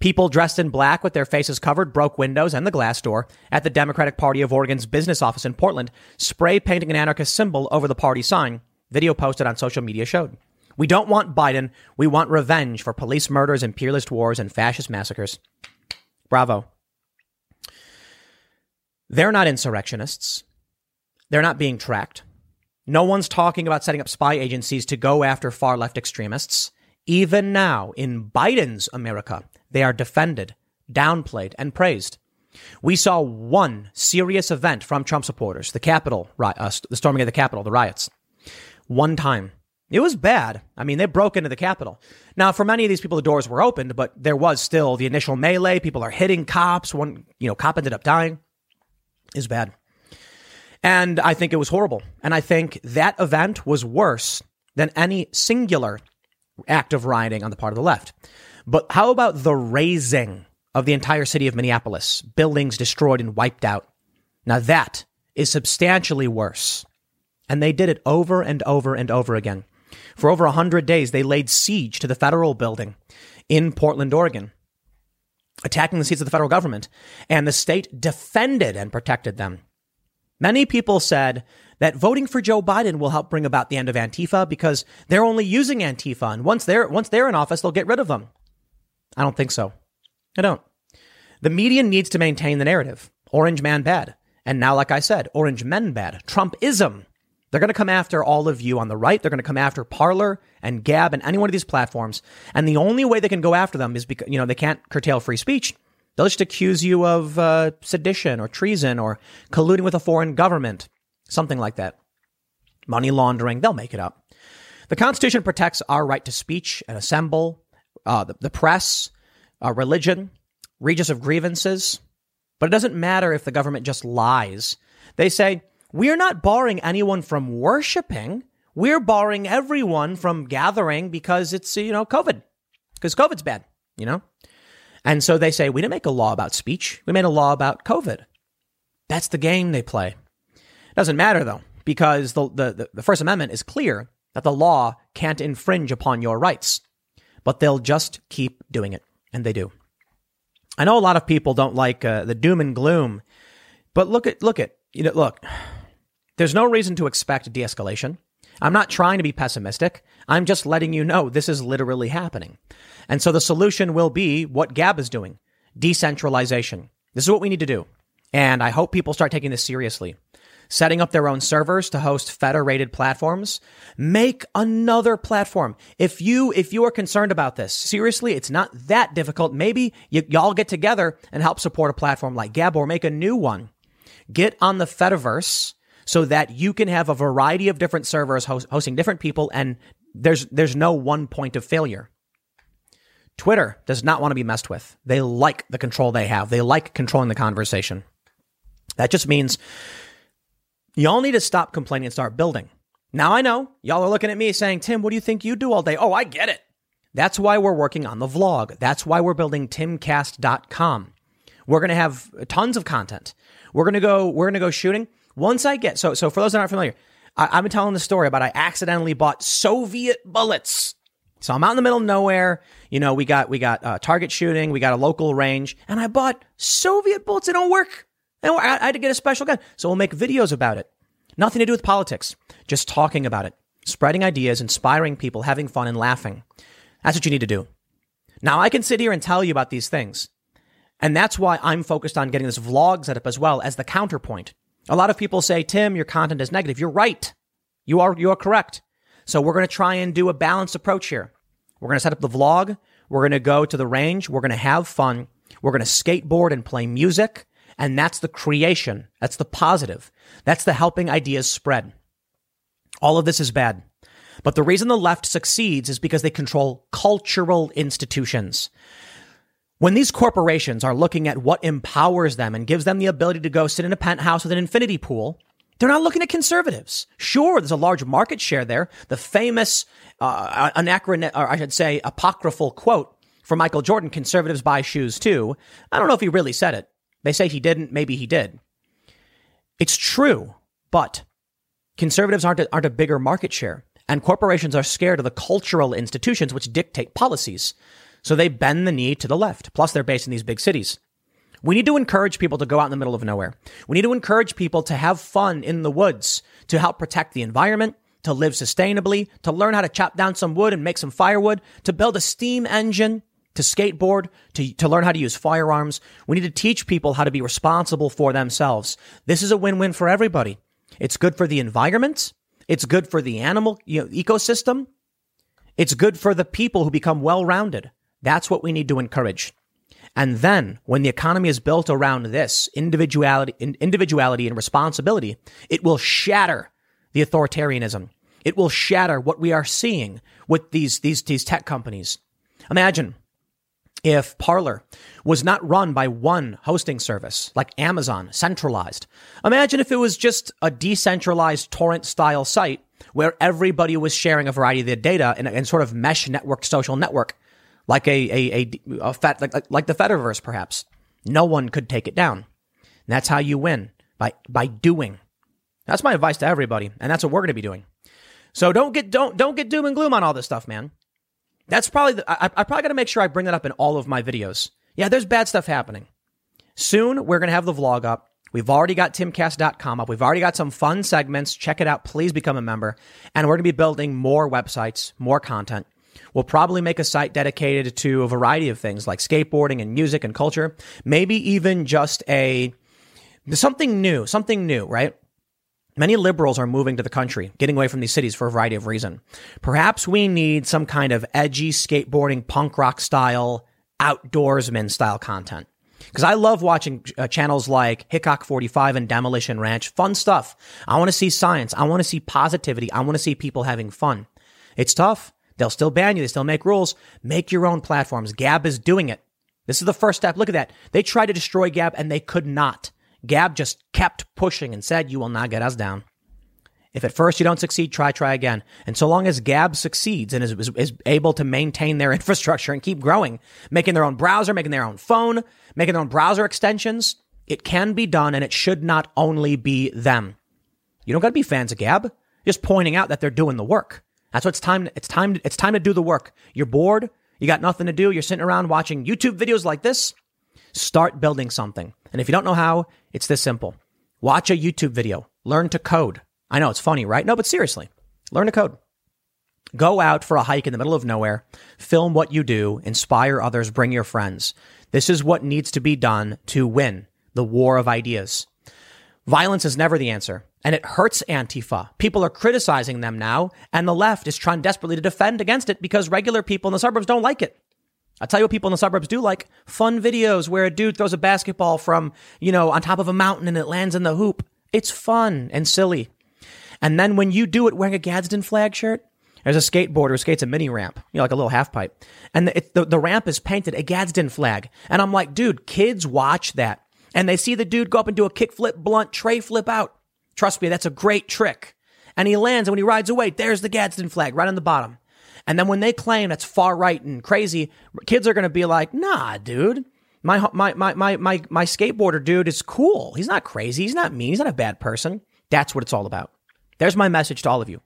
People dressed in black with their faces covered broke windows and the glass door at the Democratic Party of Oregon's business office in Portland, spray painting an anarchist symbol over the party sign. Video posted on social media showed. We don't want Biden. We want revenge for police murders, imperialist wars, and fascist massacres. Bravo. They're not insurrectionists. They're not being tracked. No one's talking about setting up spy agencies to go after far left extremists. Even now, in Biden's America, they are defended, downplayed, and praised. We saw one serious event from Trump supporters, the Capitol, uh, the storming of the Capitol, the riots. One time. It was bad. I mean, they broke into the Capitol. Now, for many of these people, the doors were opened, but there was still the initial melee. People are hitting cops. One, you know, cop ended up dying. Is bad. And I think it was horrible. And I think that event was worse than any singular act of rioting on the part of the left. But how about the razing of the entire city of Minneapolis? Buildings destroyed and wiped out. Now that is substantially worse. And they did it over and over and over again. For over 100 days, they laid siege to the federal building in Portland, Oregon, attacking the seats of the federal government. And the state defended and protected them. Many people said that voting for Joe Biden will help bring about the end of Antifa because they're only using Antifa. And once they're, once they're in office, they'll get rid of them. I don't think so. I don't. The media needs to maintain the narrative. Orange man bad. And now, like I said, orange men bad. Trumpism. They're going to come after all of you on the right. They're going to come after Parler and Gab and any one of these platforms. And the only way they can go after them is because, you know, they can't curtail free speech. They'll just accuse you of uh, sedition or treason or colluding with a foreign government, something like that. Money laundering, they'll make it up. The Constitution protects our right to speech and assemble, uh, the, the, press, uh, religion, redress of grievances. But it doesn't matter if the government just lies. They say, we're not barring anyone from worshiping. We're barring everyone from gathering because it's, you know, COVID, because COVID's bad, you know? And so they say, we didn't make a law about speech. We made a law about COVID. That's the game they play. Doesn't matter though, because the, the, the First Amendment is clear that the law can't infringe upon your rights, but they'll just keep doing it. And they do. I know a lot of people don't like uh, the doom and gloom, but look at, look at, you know, look, there's no reason to expect de-escalation. I'm not trying to be pessimistic. I'm just letting you know this is literally happening. And so the solution will be what Gab is doing decentralization. This is what we need to do. And I hope people start taking this seriously. Setting up their own servers to host federated platforms. Make another platform. If you, if you are concerned about this, seriously, it's not that difficult. Maybe y- y'all get together and help support a platform like Gab or make a new one. Get on the Fediverse so that you can have a variety of different servers host, hosting different people and there's, there's no one point of failure. Twitter does not want to be messed with. They like the control they have. They like controlling the conversation. That just means y'all need to stop complaining and start building. Now I know y'all are looking at me saying, Tim, what do you think you do all day? Oh, I get it. That's why we're working on the vlog. That's why we're building timcast.com. We're going to have tons of content. We're going to go, we're going to go shooting. Once I get, so, so for those that aren't familiar, I, I've been telling the story about I accidentally bought Soviet bullets. So I'm out in the middle of nowhere. You know, we got, we got uh, target shooting. We got a local range and I bought Soviet bullets. They don't work. And I, I had to get a special gun. So we'll make videos about it. Nothing to do with politics. Just talking about it, spreading ideas, inspiring people, having fun and laughing. That's what you need to do. Now I can sit here and tell you about these things. And that's why I'm focused on getting this vlog set up as well as the counterpoint. A lot of people say, Tim, your content is negative. You're right. You are, you are correct. So we're going to try and do a balanced approach here. We're going to set up the vlog. We're going to go to the range. We're going to have fun. We're going to skateboard and play music. And that's the creation. That's the positive. That's the helping ideas spread. All of this is bad. But the reason the left succeeds is because they control cultural institutions. When these corporations are looking at what empowers them and gives them the ability to go sit in a penthouse with an infinity pool, they're not looking at conservatives. Sure, there's a large market share there. The famous, uh, anachron, or I should say, apocryphal quote from Michael Jordan, conservatives buy shoes too. I don't know if he really said it. They say he didn't. Maybe he did. It's true, but conservatives aren't a, aren't a bigger market share and corporations are scared of the cultural institutions which dictate policies. So they bend the knee to the left. Plus, they're based in these big cities. We need to encourage people to go out in the middle of nowhere. We need to encourage people to have fun in the woods, to help protect the environment, to live sustainably, to learn how to chop down some wood and make some firewood, to build a steam engine, to skateboard, to, to learn how to use firearms. We need to teach people how to be responsible for themselves. This is a win-win for everybody. It's good for the environment. It's good for the animal you know, ecosystem. It's good for the people who become well-rounded. That's what we need to encourage. And then when the economy is built around this individuality, individuality and responsibility, it will shatter the authoritarianism. It will shatter what we are seeing with these, these, these tech companies. Imagine if Parler was not run by one hosting service like Amazon, centralized. Imagine if it was just a decentralized torrent style site where everybody was sharing a variety of their data in in sort of mesh network social network like a, a, a, a fat, like, like, the Fediverse, perhaps. No one could take it down. And that's how you win by, by doing. That's my advice to everybody. And that's what we're going to be doing. So don't get, don't, don't get doom and gloom on all this stuff, man. That's probably, the, I, I probably got to make sure I bring that up in all of my videos. Yeah, there's bad stuff happening. Soon we're going to have the vlog up. We've already got timcast.com up. We've already got some fun segments. Check it out. Please become a member. And we're going to be building more websites, more content. We'll probably make a site dedicated to a variety of things like skateboarding and music and culture. Maybe even just a something new, something new, right? Many liberals are moving to the country, getting away from these cities for a variety of reasons. Perhaps we need some kind of edgy skateboarding, punk rock style, outdoorsman style content. Because I love watching uh, channels like Hickok 45 and Demolition Ranch. Fun stuff. I want to see science. I want to see positivity. I want to see people having fun. It's tough. They'll still ban you. They still make rules. Make your own platforms. Gab is doing it. This is the first step. Look at that. They tried to destroy Gab and they could not. Gab just kept pushing and said, you will not get us down. If at first you don't succeed, try, try again. And so long as Gab succeeds and is, is, is, able to maintain their infrastructure and keep growing, making their own browser, making their own phone, making their own browser extensions, it can be done and it should not only be them. You don't got to be fans of Gab. Just pointing out that they're doing the work. That's what it's time. It's time. It's time to do the work. You're bored. You got nothing to do. You're sitting around watching YouTube videos like this. Start building something. And if you don't know how, it's this simple. Watch a YouTube video. Learn to code. I know it's funny, right? No, but seriously, learn to code. Go out for a hike in the middle of nowhere, film what you do, inspire others, bring your friends. This is what needs to be done to win the war of ideas. Violence is never the answer, and it hurts Antifa. People are criticizing them now, and the left is trying desperately to defend against it because regular people in the suburbs don't like it. I'll tell you what people in the suburbs do like fun videos where a dude throws a basketball from, you know, on top of a mountain and it lands in the hoop. It's fun and silly. And then when you do it wearing a Gadsden flag shirt, there's a skateboarder who skates a mini ramp, you know, like a little half pipe. And the, it, the, the ramp is painted a Gadsden flag. And I'm like, dude, kids watch that. And they see the dude go up and do a kickflip, blunt, tray flip out. Trust me, that's a great trick. And he lands, and when he rides away, there's the Gadsden flag right on the bottom. And then when they claim that's far right and crazy, kids are going to be like, nah, dude. My, my, my, my, my, my skateboarder dude is cool. He's not crazy. He's not mean. He's not a bad person. That's what it's all about. There's my message to all of you.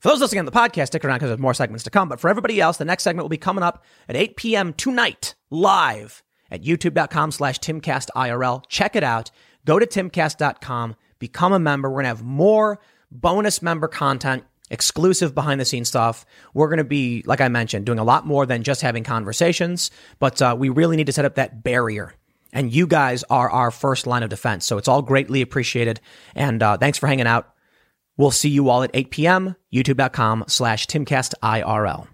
For those listening on the podcast, stick around because there's more segments to come. But for everybody else, the next segment will be coming up at 8 p.m. tonight, live at youtube.com slash timcastirl. Check it out. Go to timcast.com, become a member. We're going to have more bonus member content, exclusive behind the scenes stuff. We're going to be, like I mentioned, doing a lot more than just having conversations, but uh, we really need to set up that barrier. And you guys are our first line of defense. So it's all greatly appreciated. And uh, thanks for hanging out. We'll see you all at 8 p.m. YouTube.com slash TimcastIRL.